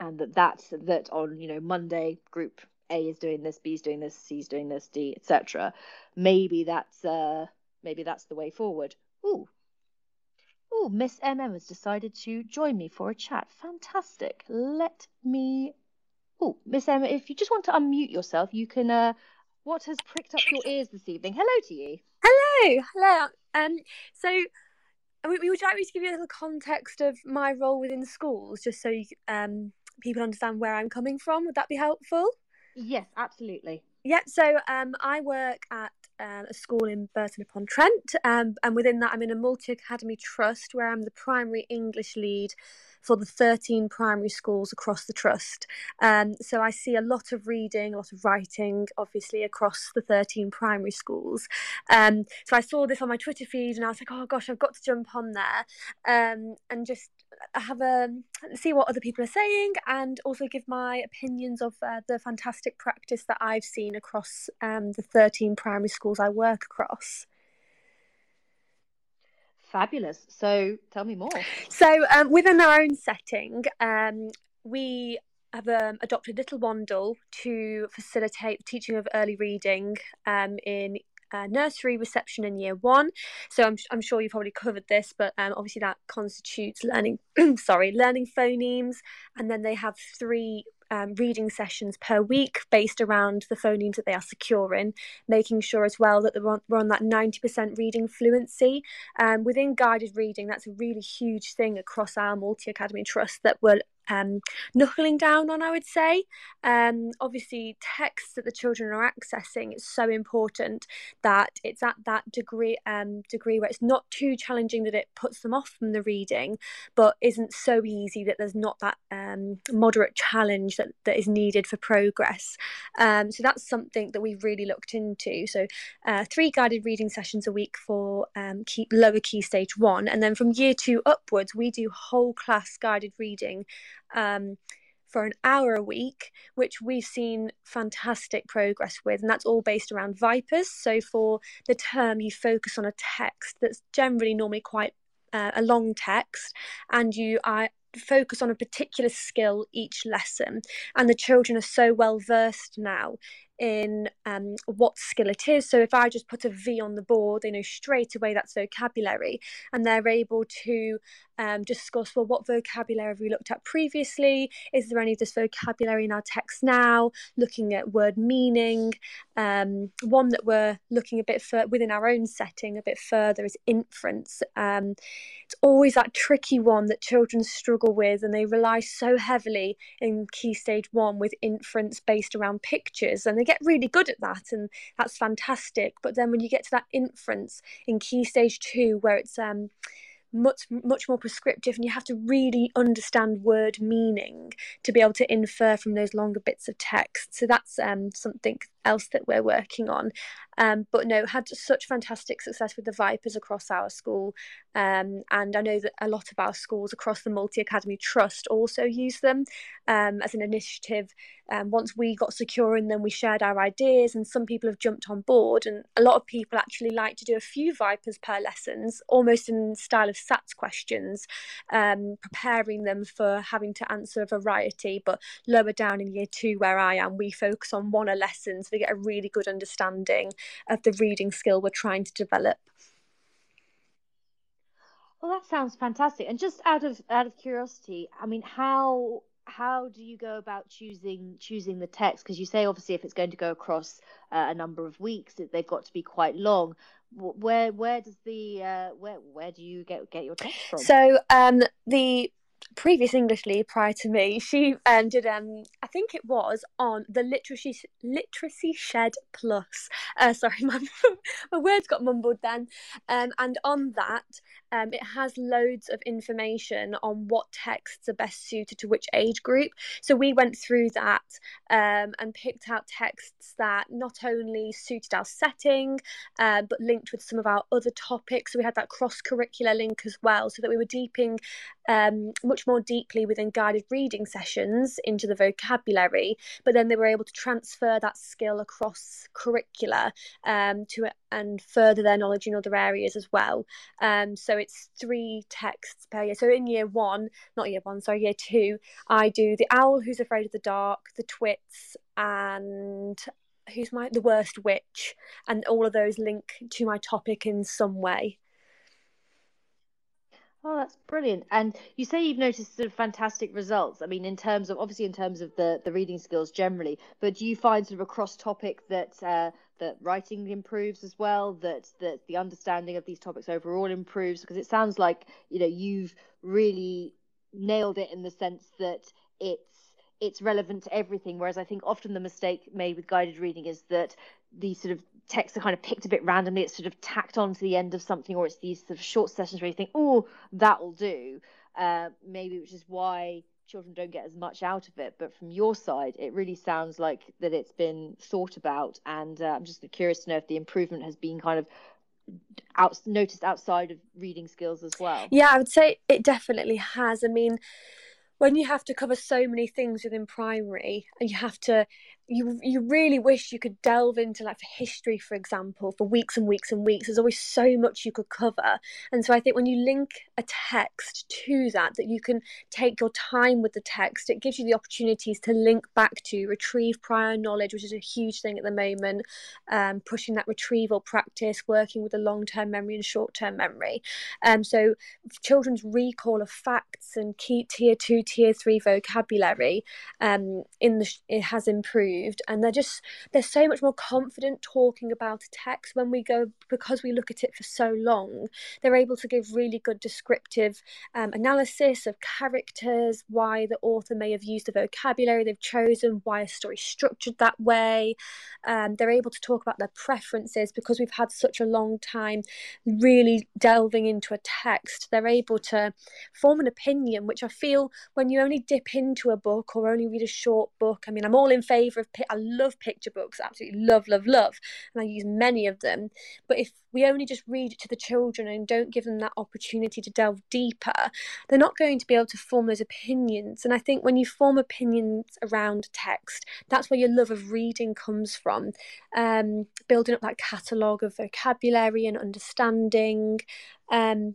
and that that's that on you know Monday, group A is doing this, B is doing this, C is doing this, D, etc. Maybe that's uh, maybe that's the way forward. Ooh. Ooh, Miss MM has decided to join me for a chat. Fantastic. Let me. Oh, Miss Emma, if you just want to unmute yourself, you can uh, what has pricked up your ears this evening? Hello to you. Hello, hello. Um, so we, would like me to give you a little context of my role within schools, just so you, um, people understand where I'm coming from. Would that be helpful? Yes, absolutely. Yeah, so um, I work at uh, a school in Burton upon Trent, um, and within that, I'm in a multi academy trust where I'm the primary English lead for the 13 primary schools across the trust. Um, so I see a lot of reading, a lot of writing, obviously, across the 13 primary schools. Um, so I saw this on my Twitter feed and I was like, oh gosh, I've got to jump on there um, and just have a see what other people are saying and also give my opinions of uh, the fantastic practice that I've seen across um, the 13 primary schools I work across. Fabulous. So tell me more. So um, within our own setting, um, we have um, adopted Little Wandle to facilitate the teaching of early reading um, in uh, nursery reception in year one. So I'm, I'm sure you've already covered this, but um, obviously that constitutes learning, sorry, learning phonemes, and then they have three um, reading sessions per week based around the phonemes that they are securing, making sure as well that we're on, we're on that 90% reading fluency. Um, within guided reading, that's a really huge thing across our multi academy trust that we're um, knuckling down on, I would say. Um, obviously, texts that the children are accessing is so important that it's at that degree um, degree where it's not too challenging that it puts them off from the reading, but isn't so easy that there's not that um, moderate challenge that, that is needed for progress. Um, so that's something that we've really looked into. So uh, three guided reading sessions a week for um, key, lower key stage one, and then from year two upwards, we do whole class guided reading um, for an hour a week, which we've seen fantastic progress with. And that's all based around Vipers. So for the term, you focus on a text that's generally normally quite uh, a long text, and you are focus on a particular skill each lesson. And the children are so well versed now in um, what skill it is. So if I just put a V on the board, they know straight away that's vocabulary, and they're able to um, discuss well, what vocabulary have we looked at previously? Is there any of this vocabulary in our text now? Looking at word meaning. Um, one that we're looking a bit further within our own setting a bit further is inference. Um, it's always that tricky one that children struggle with, and they rely so heavily in Key Stage One with inference based around pictures, and they get really good at that, and that's fantastic. But then when you get to that inference in Key Stage Two, where it's um, much much more prescriptive and you have to really understand word meaning to be able to infer from those longer bits of text so that's um, something else that we're working on. Um, but no had such fantastic success with the vipers across our school. Um, and i know that a lot of our schools across the multi academy trust also use them um, as an initiative. Um, once we got secure in them we shared our ideas and some people have jumped on board and a lot of people actually like to do a few vipers per lessons almost in style of sats questions um, preparing them for having to answer a variety but lower down in year two where i am we focus on one a lesson so get a really good understanding of the reading skill we're trying to develop well that sounds fantastic and just out of out of curiosity i mean how how do you go about choosing choosing the text? Because you say obviously if it's going to go across uh, a number of weeks, they've got to be quite long. Where where does the uh, where where do you get get your text from? So um, the previous English lead prior to me, she um, did um I think it was on the literacy literacy shed plus. Uh, sorry, my my words got mumbled then. Um, and on that, um, it has loads of information on what texts are best suited to which age group. So we went through that um, and picked out texts that not only suited our setting, uh, but linked with some of our other topics. So we had that cross curricular link as well, so that we were deeping um, much more deeply within guided reading sessions into the vocabulary, but then they were able to transfer that skill across curricula um, to and further their knowledge in other areas as well. Um, so it's three texts per year. So in year one, not year one, sorry, year two, I do the owl who's afraid of the dark, the twits, and who's my the worst witch, and all of those link to my topic in some way. Oh, that's brilliant. And you say you've noticed sort of fantastic results. I mean, in terms of obviously in terms of the the reading skills generally, but do you find sort of across topic that uh, that writing improves as well, that that the understanding of these topics overall improves? Because it sounds like you know you've really nailed it in the sense that it's it's relevant to everything. Whereas I think often the mistake made with guided reading is that these sort of texts are kind of picked a bit randomly. It's sort of tacked on to the end of something, or it's these sort of short sessions where you think, oh, that'll do. Uh, maybe which is why children don't get as much out of it. But from your side, it really sounds like that it's been thought about. And uh, I'm just curious to know if the improvement has been kind of out noticed outside of reading skills as well. Yeah, I would say it definitely has. I mean, when you have to cover so many things within primary and you have to you you really wish you could delve into like history for example for weeks and weeks and weeks. There's always so much you could cover. And so i think when you link a text to that that you can take your time with the text it gives you the opportunities to link back to retrieve prior knowledge which is a huge thing at the moment um, pushing that retrieval practice working with the long-term memory and short-term memory. Um, so children's recall of facts and key tier two tier three vocabulary um, in the it has improved and they're just they're so much more confident talking about a text when we go because we look at it for so long they're able to give really good descriptive um, analysis of characters why the author may have used the vocabulary they've chosen why a story structured that way um, they're able to talk about their preferences because we've had such a long time really delving into a text they're able to form an opinion which i feel when you only dip into a book or only read a short book i mean i'm all in favor of i love picture books absolutely love love love and i use many of them. But if we only just read it to the children and don't give them that opportunity to delve deeper they're not going to be able to form those opinions. And i think when you form opinions around text that's where your love of reading comes from. Um, building up that catalogue of vocabulary and understanding. Um,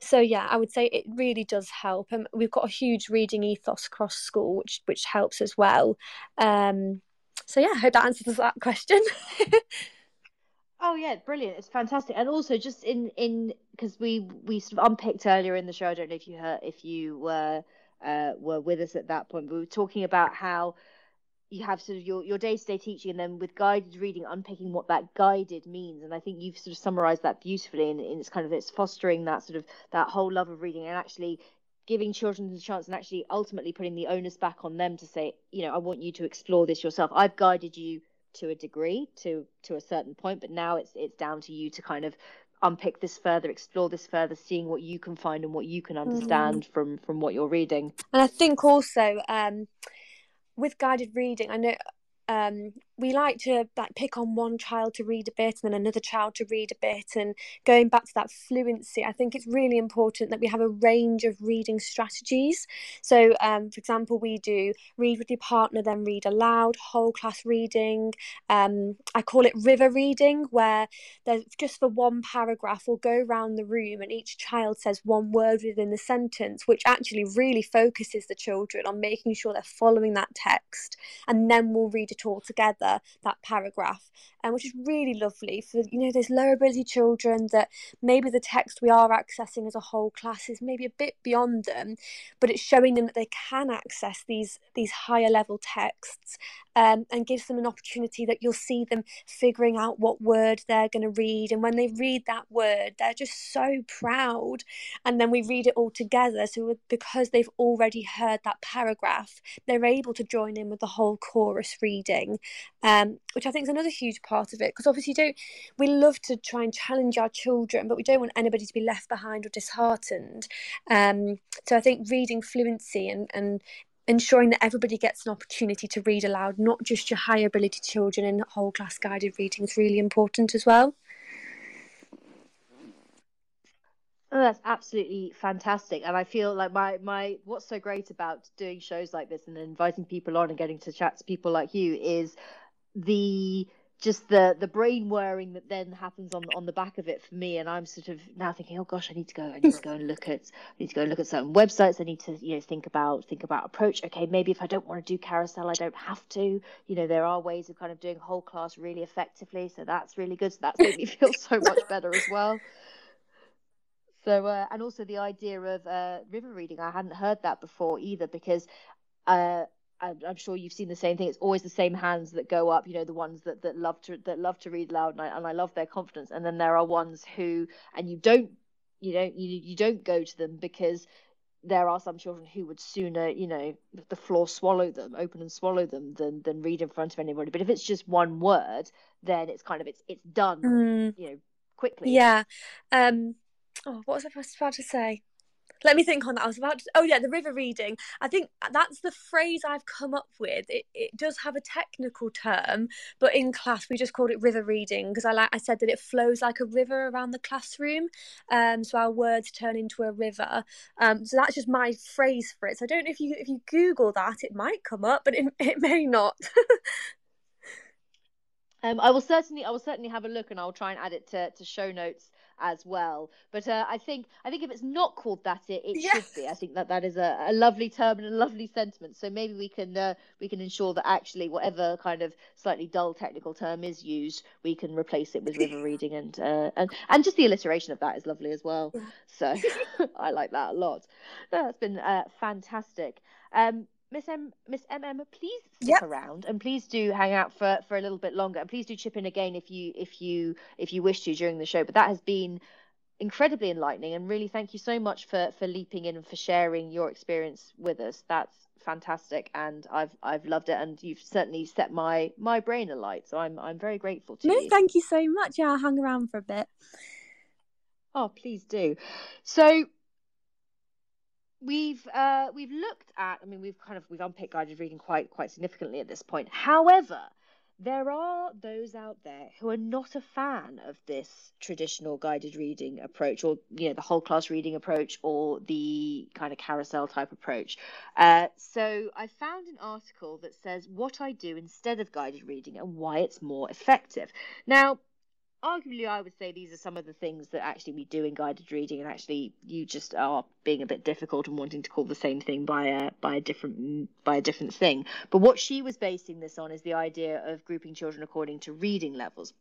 so yeah i would say it really does help. And we've got a huge reading ethos across school which which helps as well. Um, so yeah i hope that answers that question. Oh yeah brilliant. It's fantastic. And also just in in because we we sort of unpicked earlier in the show i don't know if you heard if you were uh, were with us at that point we were talking about how you have sort of your, your day-to-day teaching and then with guided reading unpicking what that guided means. And i think you've sort of summarized that beautifully and, and it's kind of it's fostering that sort of that whole love of reading and actually giving children the chance and actually ultimately putting the onus back on them to say you know i want you to explore this yourself i've guided you to a degree to to a certain point but now it's it's down to you to kind of unpick this further explore this further seeing what you can find and what you can mm-hmm. understand mm. from from what you're reading and i think also um with guided reading, I know um, we like to like pick on one child to read a bit and then another child to read a bit and going back to that fluency i think it's really important that we have a range of reading strategies. So um, for example we do read with your partner then read aloud whole class reading um, i call it river reading where there's just for one paragraph we'll go around the room and each child says one word within the sentence which actually really focuses the children on making sure they're following that text and then we'll read it all together that paragraph, and um, which is really lovely for you know those lower ability children that maybe the text we are accessing as a whole class is maybe a bit beyond them, but it's showing them that they can access these these higher level texts um, and gives them an opportunity that you'll see them figuring out what word they're going to read. And when they read that word, they're just so proud. And then we read it all together. So, because they've already heard that paragraph, they're able to join in with the whole chorus reading, um, which I think is another huge part of it. Because obviously, don't we love to try and challenge our children, but we don't want anybody to be left behind or disheartened. Um, so, I think reading fluency and, and ensuring that everybody gets an opportunity to read aloud, not just your higher ability children in whole class guided reading, is really important as well. Oh, that's absolutely fantastic, and I feel like my my what's so great about doing shows like this and inviting people on and getting to chat to people like you is the just the the brain whirring that then happens on on the back of it for me. And i'm sort of now thinking oh gosh i need to go i need to go and look at i need to go and look at certain websites. I need to you know think about think about approach. Okay maybe if i don't want to do carousel i don't have to. You know there are ways of kind of doing whole class really effectively. So that's really good. So that's made me feel so much better as well. So uh, and also the idea of uh, river reading. I hadn't heard that before either because uh, I'm sure you've seen the same thing. It's always the same hands that go up. You know, the ones that, that love to that love to read loud, and I, and I love their confidence. And then there are ones who, and you don't, you don't, you you don't go to them because there are some children who would sooner, you know, the floor swallow them, open and swallow them, than than read in front of anybody. But if it's just one word, then it's kind of it's it's done, mm. you know, quickly. Yeah. Um. Oh, what was I supposed to say? Let me think on that. I was about to, oh yeah, the river reading. I think that's the phrase I've come up with. It, it does have a technical term, but in class we just called it river reading because I like I said that it flows like a river around the classroom. Um, so our words turn into a river. Um, so that's just my phrase for it. So I don't know if you if you Google that, it might come up, but it it may not. um, I will certainly I will certainly have a look and I'll try and add it to, to show notes as well. But uh, I think I think if it's not called that, it, it yes. should be. I think that that is a, a lovely term and a lovely sentiment. So maybe we can uh, we can ensure that actually whatever kind of slightly dull technical term is used, we can replace it with river reading and uh, and and just the alliteration of that is lovely as well. So I like that a lot. That's been uh, fantastic. Um, Miss M, Miss MM, please stick yep. around and please do hang out for, for a little bit longer and please do chip in again if you if you if you wish to during the show. But that has been incredibly enlightening and really thank you so much for for leaping in and for sharing your experience with us. That's fantastic and I've I've loved it and you've certainly set my my brain alight. So I'm I'm very grateful to no, you. No, thank you so much. Yeah, I'll hang around for a bit. Oh, please do. So we've uh, we've looked at. I mean, we've kind of we've unpicked guided reading quite quite significantly at this point. However, there are those out there who are not a fan of this traditional guided reading approach, or you know, the whole class reading approach, or the kind of carousel type approach. Uh, so I found an article that says what I do instead of guided reading and why it's more effective. Now arguably I would say these are some of the things that actually we do in guided reading and actually you just are being a bit difficult and wanting to call the same thing by a by a different by a different thing. But what she was basing this on is the idea of grouping children according to reading levels.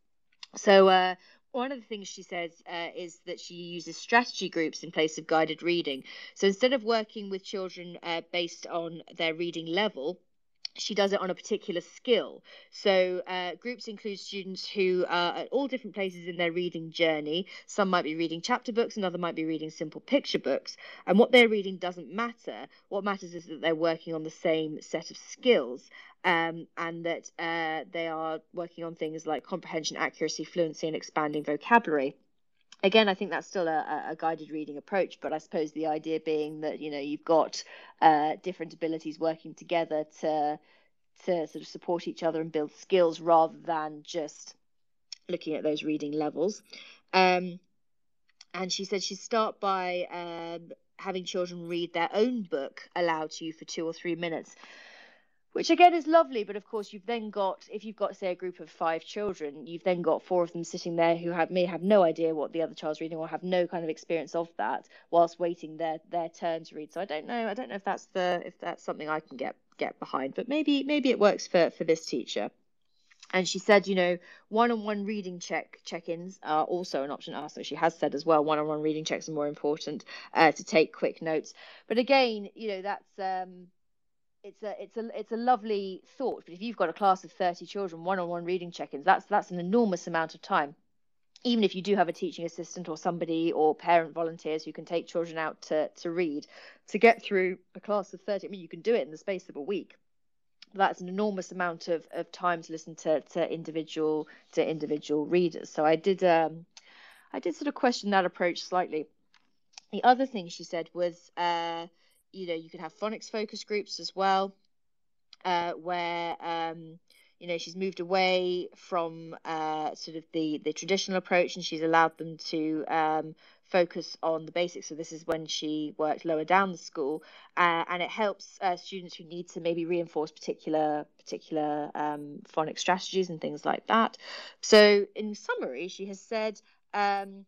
So uh, one of the things she says uh, is that she uses strategy groups in place of guided reading. So instead of working with children uh, based on their reading level, she does it on a particular skill. So uh, groups include students who are at all different places in their reading journey. Some might be reading chapter books, another might be reading simple picture books. And what they're reading doesn't matter. What matters is that they're working on the same set of skills. Um, and that uh, they are working on things like comprehension, accuracy, fluency, and expanding vocabulary again, I think that's still a, a, guided reading approach, but I suppose the idea being that you know you've got uh, different abilities working together to to sort of support each other and build skills rather than just looking at those reading levels. Um, and she said she'd start by um, having children read their own book aloud to you for two or three minutes which again is lovely but of course you've then got if you've got say a group of five children you've then got four of them sitting there who have may have no idea what the other child's reading or have no kind of experience of that whilst waiting their their turn to read so i don't know i don't know if that's the if that's something i can get get behind but maybe maybe it works for for this teacher and she said, you know, one-on-one reading check check-ins are also an option. Also, she has said as well, one-on-one reading checks are more important uh, to take quick notes. But again, you know, that's um, it's a it's a it's a lovely thought. But if you've got a class of thirty children, one-on-one reading check-ins, that's that's an enormous amount of time. Even if you do have a teaching assistant or somebody or parent volunteers who can take children out to to read, to get through a class of thirty, I mean, you can do it in the space of a week. That's an enormous amount of, of time to listen to, to individual to individual readers. So I did um I did sort of question that approach slightly. The other thing she said was uh you know you can have phonics focus groups as well uh, where um, you know she's moved away from uh, sort of the the traditional approach and she's allowed them to um, focus on the basics. So this is when she worked lower down the school uh, and it helps uh, students who need to maybe reinforce particular particular um, phonics strategies and things like that. So in summary she has said um,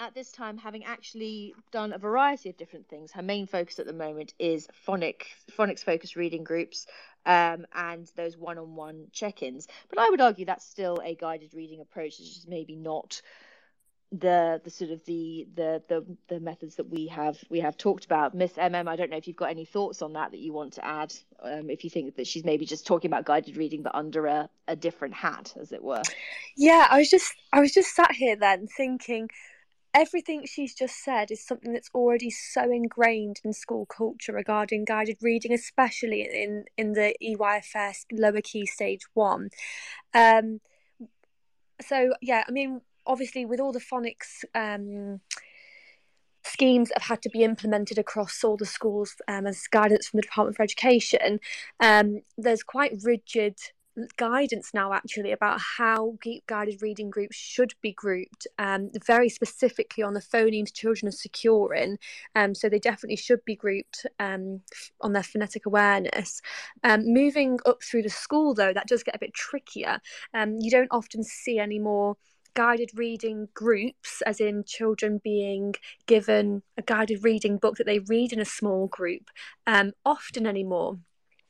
at this time having actually done a variety of different things. Her main focus at the moment is phonic phonics focused reading groups um, and those one-on-one check-ins. But I would argue that's still a guided reading approach. It's just maybe not the the sort of the the the the methods that we have we have talked about miss mm i don't know if you've got any thoughts on that that you want to add um, if you think that she's maybe just talking about guided reading but under a, a different hat as it were yeah i was just i was just sat here then thinking everything she's just said is something that's already so ingrained in school culture regarding guided reading, especially in in the EYFS lower key stage one. Um, so yeah, I mean, obviously with all the phonics. Um, schemes have had to be implemented across all the schools um, as guidance from the Department for Education. Um, there's quite rigid guidance now actually about how guided reading groups should be grouped um, very specifically on the phonemes children are secure in um, so they definitely should be grouped um, on their phonetic awareness. Um, moving up through the school though that does get a bit trickier. Um, you don't often see any more guided reading groups, as in children being given a guided reading book that they read in a small group, um, often anymore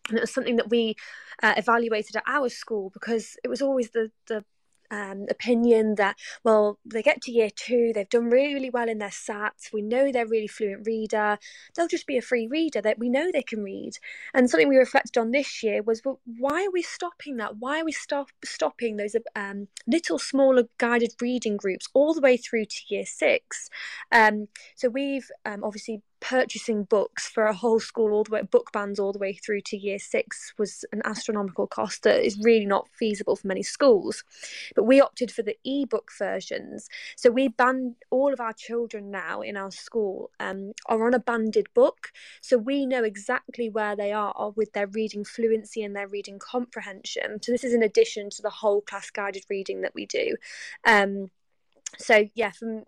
and it was something that we uh, evaluated at our school because it was always the the um, opinion that, well, they get to year two, they've done really, really well in their SATs, we know they're really fluent reader, they'll just be a free reader, that we know they can read. And something we reflected on this year was, well, why are we stopping that? Why are we stop, stopping those um, little smaller guided reading groups all the way through to year six? Um, so we've um, obviously purchasing books for a whole school all the way book bands all the way through to year six was an astronomical cost that is really not feasible for many schools. But we opted for the e-book versions. So we ban all of our children now in our school um, are on a banded book. So we know exactly where they are with their reading fluency and their reading comprehension. So this is in addition to the whole class guided reading that we do. Um, so yeah from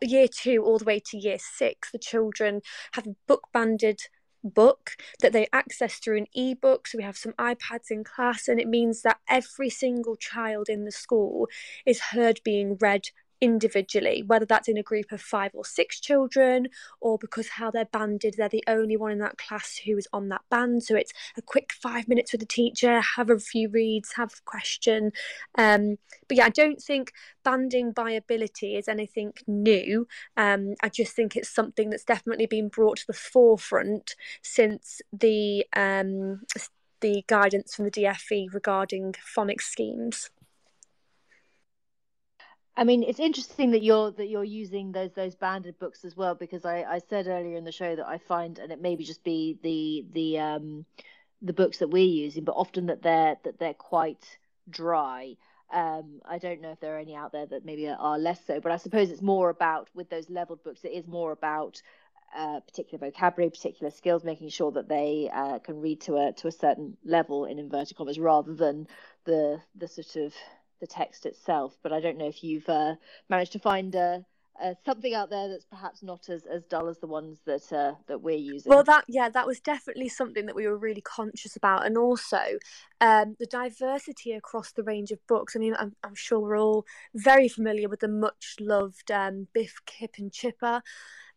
year two all the way to year six, the children have a book banded book that they access through an ebook. So we have some iPads in class, and it means that every single child in the school is heard being read individually, whether that's in a group of five or six children, or because how they're banded, they're the only one in that class who is on that band. So it's a quick five minutes with the teacher, have a few reads, have a question. Um, but yeah, I don't think banding by ability is anything new. Um, I just think it's something that's definitely been brought to the forefront since the um, the guidance from the DFE regarding phonics schemes. I mean, it's interesting that you're that you're using those those banded books as well because I, I said earlier in the show that I find and it maybe just be the the um the books that we're using, but often that they're that they're quite dry. Um, I don't know if there are any out there that maybe are, less so, but I suppose it's more about with those leveled books. It is more about uh, particular vocabulary, particular skills, making sure that they uh, can read to a to a certain level in inverted commas, rather than the the sort of the text itself. But I don't know if you've uh, managed to find uh, uh, something out there that's perhaps not as, as dull as the ones that uh, that we're using. Well, that yeah, that was definitely something that we were really conscious about, and also um, the diversity across the range of books. I mean, I'm, I'm sure we're all very familiar with the much loved um, Biff, Kip, and Chipper.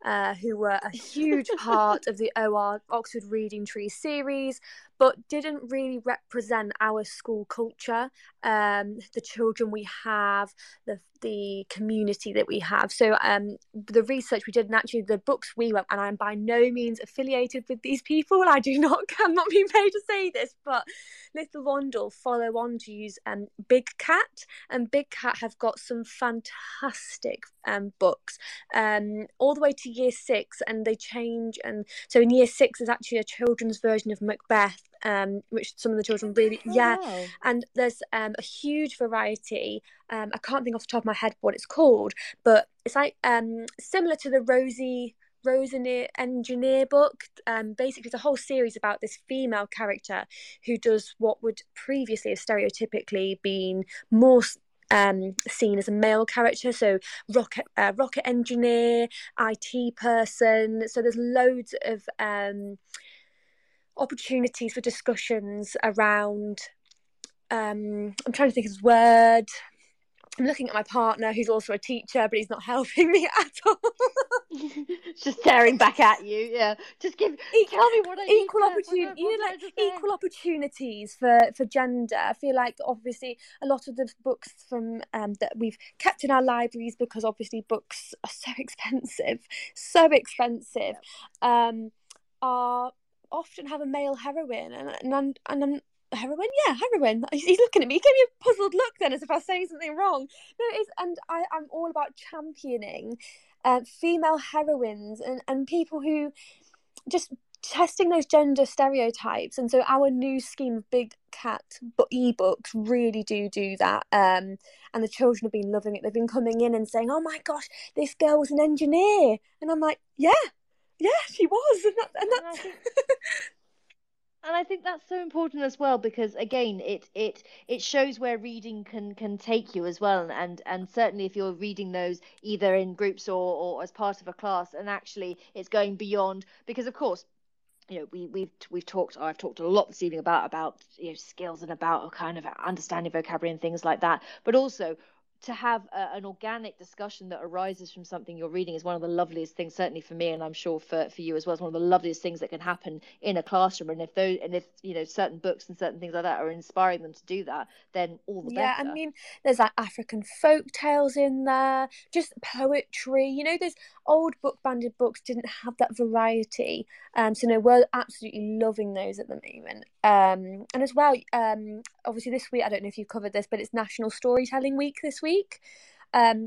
Uh, who were a huge part of the OR Oxford Reading Tree series, but didn't really represent our school culture, um, the children we have, the the community that we have. So um, the research we did, and actually the books we went, and I'm by no means affiliated with these people. I do not, I'm not being paid to say this, but Little Wandle follow on to use um, Big Cat, and Big Cat have got some fantastic um, books um, all the way to year six, and they change. And so in year six is actually a children's version of Macbeth um, which some of the children really oh, yeah wow. and there's um, a huge variety um, i can't think off the top of my head what it's called but it's like um, similar to the rosie Rosie Engineer book. Um, basically, it's a whole series about this female character who does what would previously have stereotypically been more um, seen as a male character. So rocket uh, rocket engineer, IT person. So there's loads of um, opportunities for discussions around um, I'm trying to think of his word. I'm looking at my partner who's also a teacher, but he's not helping me at all. just staring back at you. Yeah, just give. tell me what I equal opportunity. You know, like equal opportunities for for gender. I feel like obviously a lot of the books from um, that we've kept in our libraries because obviously books are so expensive, so expensive, um, are often have a male heroine, and and and I'm heroine, yeah, heroine. He's looking at me. He gave me a puzzled look then, as if I was saying something wrong. No, it is, and I, I'm all about championing uh, female heroines and and people who just testing those gender stereotypes and so our new scheme of big cat ebooks really do do that um, and the children have been loving it they've been coming in and saying oh my gosh this girl was an engineer and i'm like yeah yeah, she was, and, that, and that's. And I, think, and I think that's so important as well because again, it it it shows where reading can can take you as well, and and certainly if you're reading those either in groups or or as part of a class, and actually it's going beyond because of course you know we we've we've talked I've talked a lot this evening about about you know skills and about kind of understanding vocabulary and things like that but also to have a, an organic discussion that arises from something you're reading is one of the loveliest things certainly for me and i'm sure for, for you as well it's one of the loveliest things that can happen in a classroom. And if those and if you know certain books and certain things like that are inspiring them to do that then all the yeah, better. i mean there's like african folk tales in there just poetry you know those old book banded books didn't have that variety. Um so no we're absolutely loving those at the moment. Um and as well um obviously this week i don't know if you covered this but it's national storytelling week this week week. Um,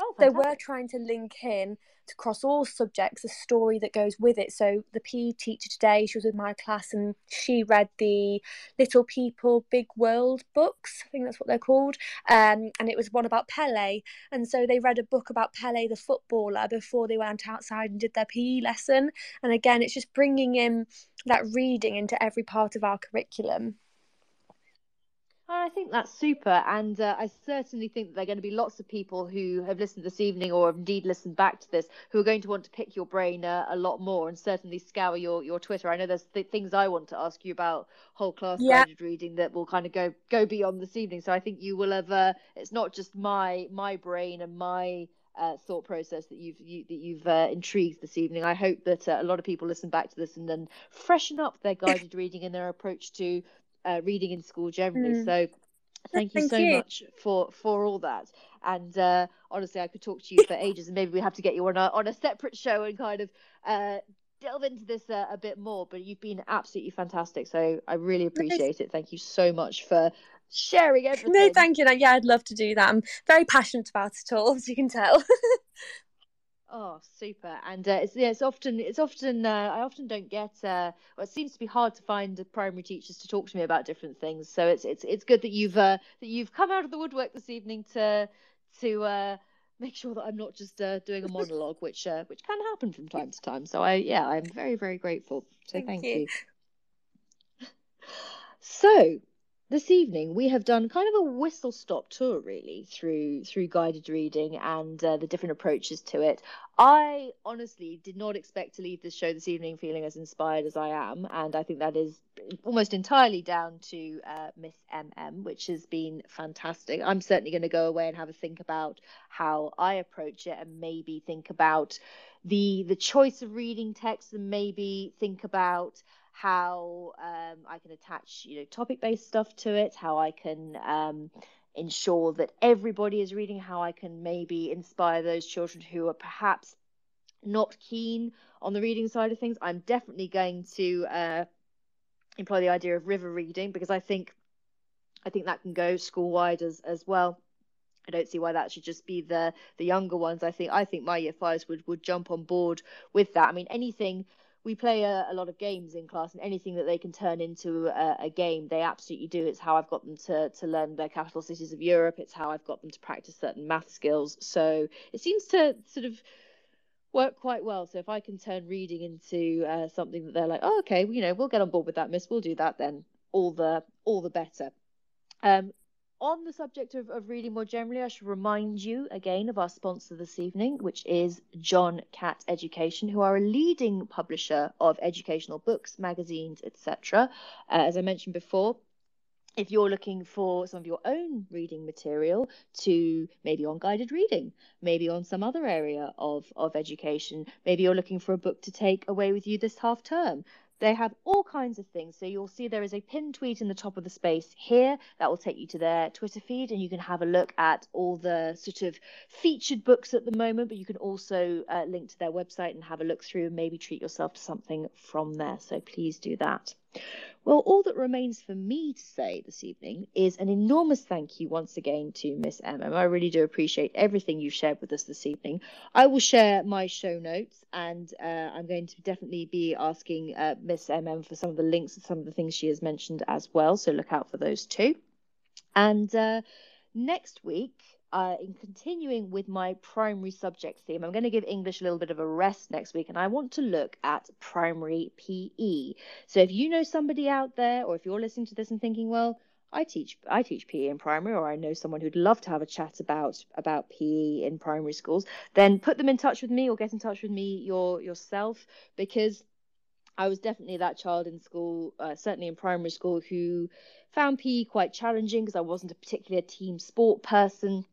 oh, they were trying to link in to cross all subjects a story that goes with it. So the PE teacher today, she was with my class and she read the Little People Big World books. I think that's what they're called. Um, and it was one about Pele. And so they read a book about Pele the footballer before they went outside and did their PE lesson. And again, it's just bringing in that reading into every part of our curriculum. I think that's super, and uh, I certainly think that there are going to be lots of people who have listened this evening, or have indeed listened back to this, who are going to want to pick your brain uh, a lot more, and certainly scour your, your Twitter. I know there's th- things I want to ask you about whole class yeah. guided reading that will kind of go go beyond this evening. So I think you will have. Uh, it's not just my my brain and my uh, thought process that you've you, that you've uh, intrigued this evening. I hope that uh, a lot of people listen back to this and then freshen up their guided reading and their approach to uh, reading in school generally. Mm. So thank you thank so you. much for for all that. And uh, honestly, I could talk to you for ages, and maybe we have to get you on a on a separate show and kind of uh, delve into this uh, a bit more. But you've been absolutely fantastic, so I really appreciate it. Thank you so much for sharing everything. No, thank you. Yeah, I'd love to do that. I'm very passionate about it all, as you can tell. Oh, super! And uh, it's yeah, it's often it's often uh, I often don't get. Uh, well, it seems to be hard to find primary teachers to talk to me about different things. So it's it's it's good that you've uh, that you've come out of the woodwork this evening to to uh, make sure that I'm not just uh, doing a monologue, which uh, which can happen from time to time. So I yeah, I'm very very grateful. So thank, thank you. you. So this evening we have done kind of a whistle stop tour really through through guided reading and uh, the different approaches to it. I honestly did not expect to leave this show this evening feeling as inspired as i am and i think that is almost entirely down to uh, miss mm which has been fantastic. I'm certainly going to go away and have a think about how i approach it and maybe think about the the choice of reading text and maybe think about how um, I can attach, you know, topic-based stuff to it, how I can um, ensure that everybody is reading, how I can maybe inspire those children who are perhaps not keen on the reading side of things. I'm definitely going to uh, employ the idea of river reading because I think I think that can go school wide as as well. I don't see why that should just be the the younger ones. I think I think my year fives would would jump on board with that. I mean anything we play a, a, lot of games in class, and anything that they can turn into a, a, game, they absolutely do. It's how I've got them to to learn their capital cities of Europe. It's how I've got them to practice certain math skills. So it seems to sort of work quite well. So if I can turn reading into uh, something that they're like, oh, okay, you know, we'll get on board with that, Miss. We'll do that then. All the all the better. Um, on the subject of, of reading more generally, I should remind you again of our sponsor this evening, which is John Catt Education, who are a leading publisher of educational books, magazines, etc. Uh, as I mentioned before, if you're looking for some of your own reading material to maybe on guided reading, maybe on some other area of, of education, maybe you're looking for a book to take away with you this half term, they have all kinds of things. So you'll see there is a pinned tweet in the top of the space here that will take you to their Twitter feed, and you can have a look at all the sort of featured books at the moment. But you can also uh, link to their website and have a look through and maybe treat yourself to something from there. So please do that. Well, all that remains for me to say this evening is an enormous thank you once again to Miss MM. I really do appreciate everything you've shared with us this evening. I will share my show notes, and uh, I'm going to definitely be asking uh, Miss MM for some of the links and some of the things she has mentioned as well. So look out for those too. And uh, next week, uh, in continuing with my primary subject theme, I'm going to give English a little bit of a rest next week, and I want to look at primary PE. So if you know somebody out there, or if you're listening to this and thinking, well, I teach I teach PE in primary, or I know someone who'd love to have a chat about about PE in primary schools, then put them in touch with me or get in touch with me your yourself because I was definitely that child in school, uh, certainly in primary school, who found PE quite challenging because I wasn't a particularly team sport person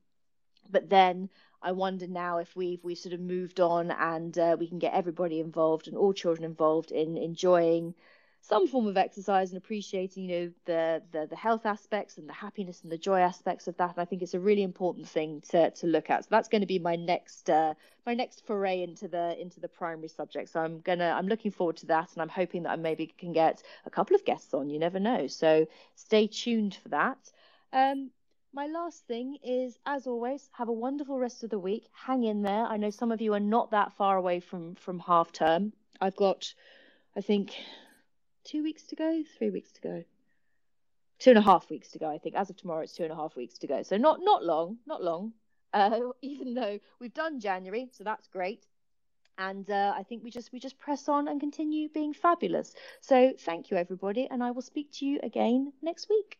but then I wonder now if we've we've sort of moved on and uh, we can get everybody involved and all children involved in enjoying some form of exercise and appreciating you know the, the the health aspects and the happiness and the joy aspects of that. And i think it's a really important thing to to look at. So that's going to be my next uh, my next foray into the into the primary subject. So i'm gonna i'm looking forward to that and i'm hoping that i maybe can get a couple of guests on you never know. So stay tuned for that. Um, my last thing is, as always, have a wonderful rest of the week. Hang in there. I know some of you are not that far away from from half term. I've got, I think, two weeks to go, three weeks to go, two and a half weeks to go. I think as of tomorrow, it's two and a half weeks to go. So not not long, not long. Uh, even though we've done January, so that's great. And uh, I think we just we just press on and continue being fabulous. So thank you everybody, and I will speak to you again next week.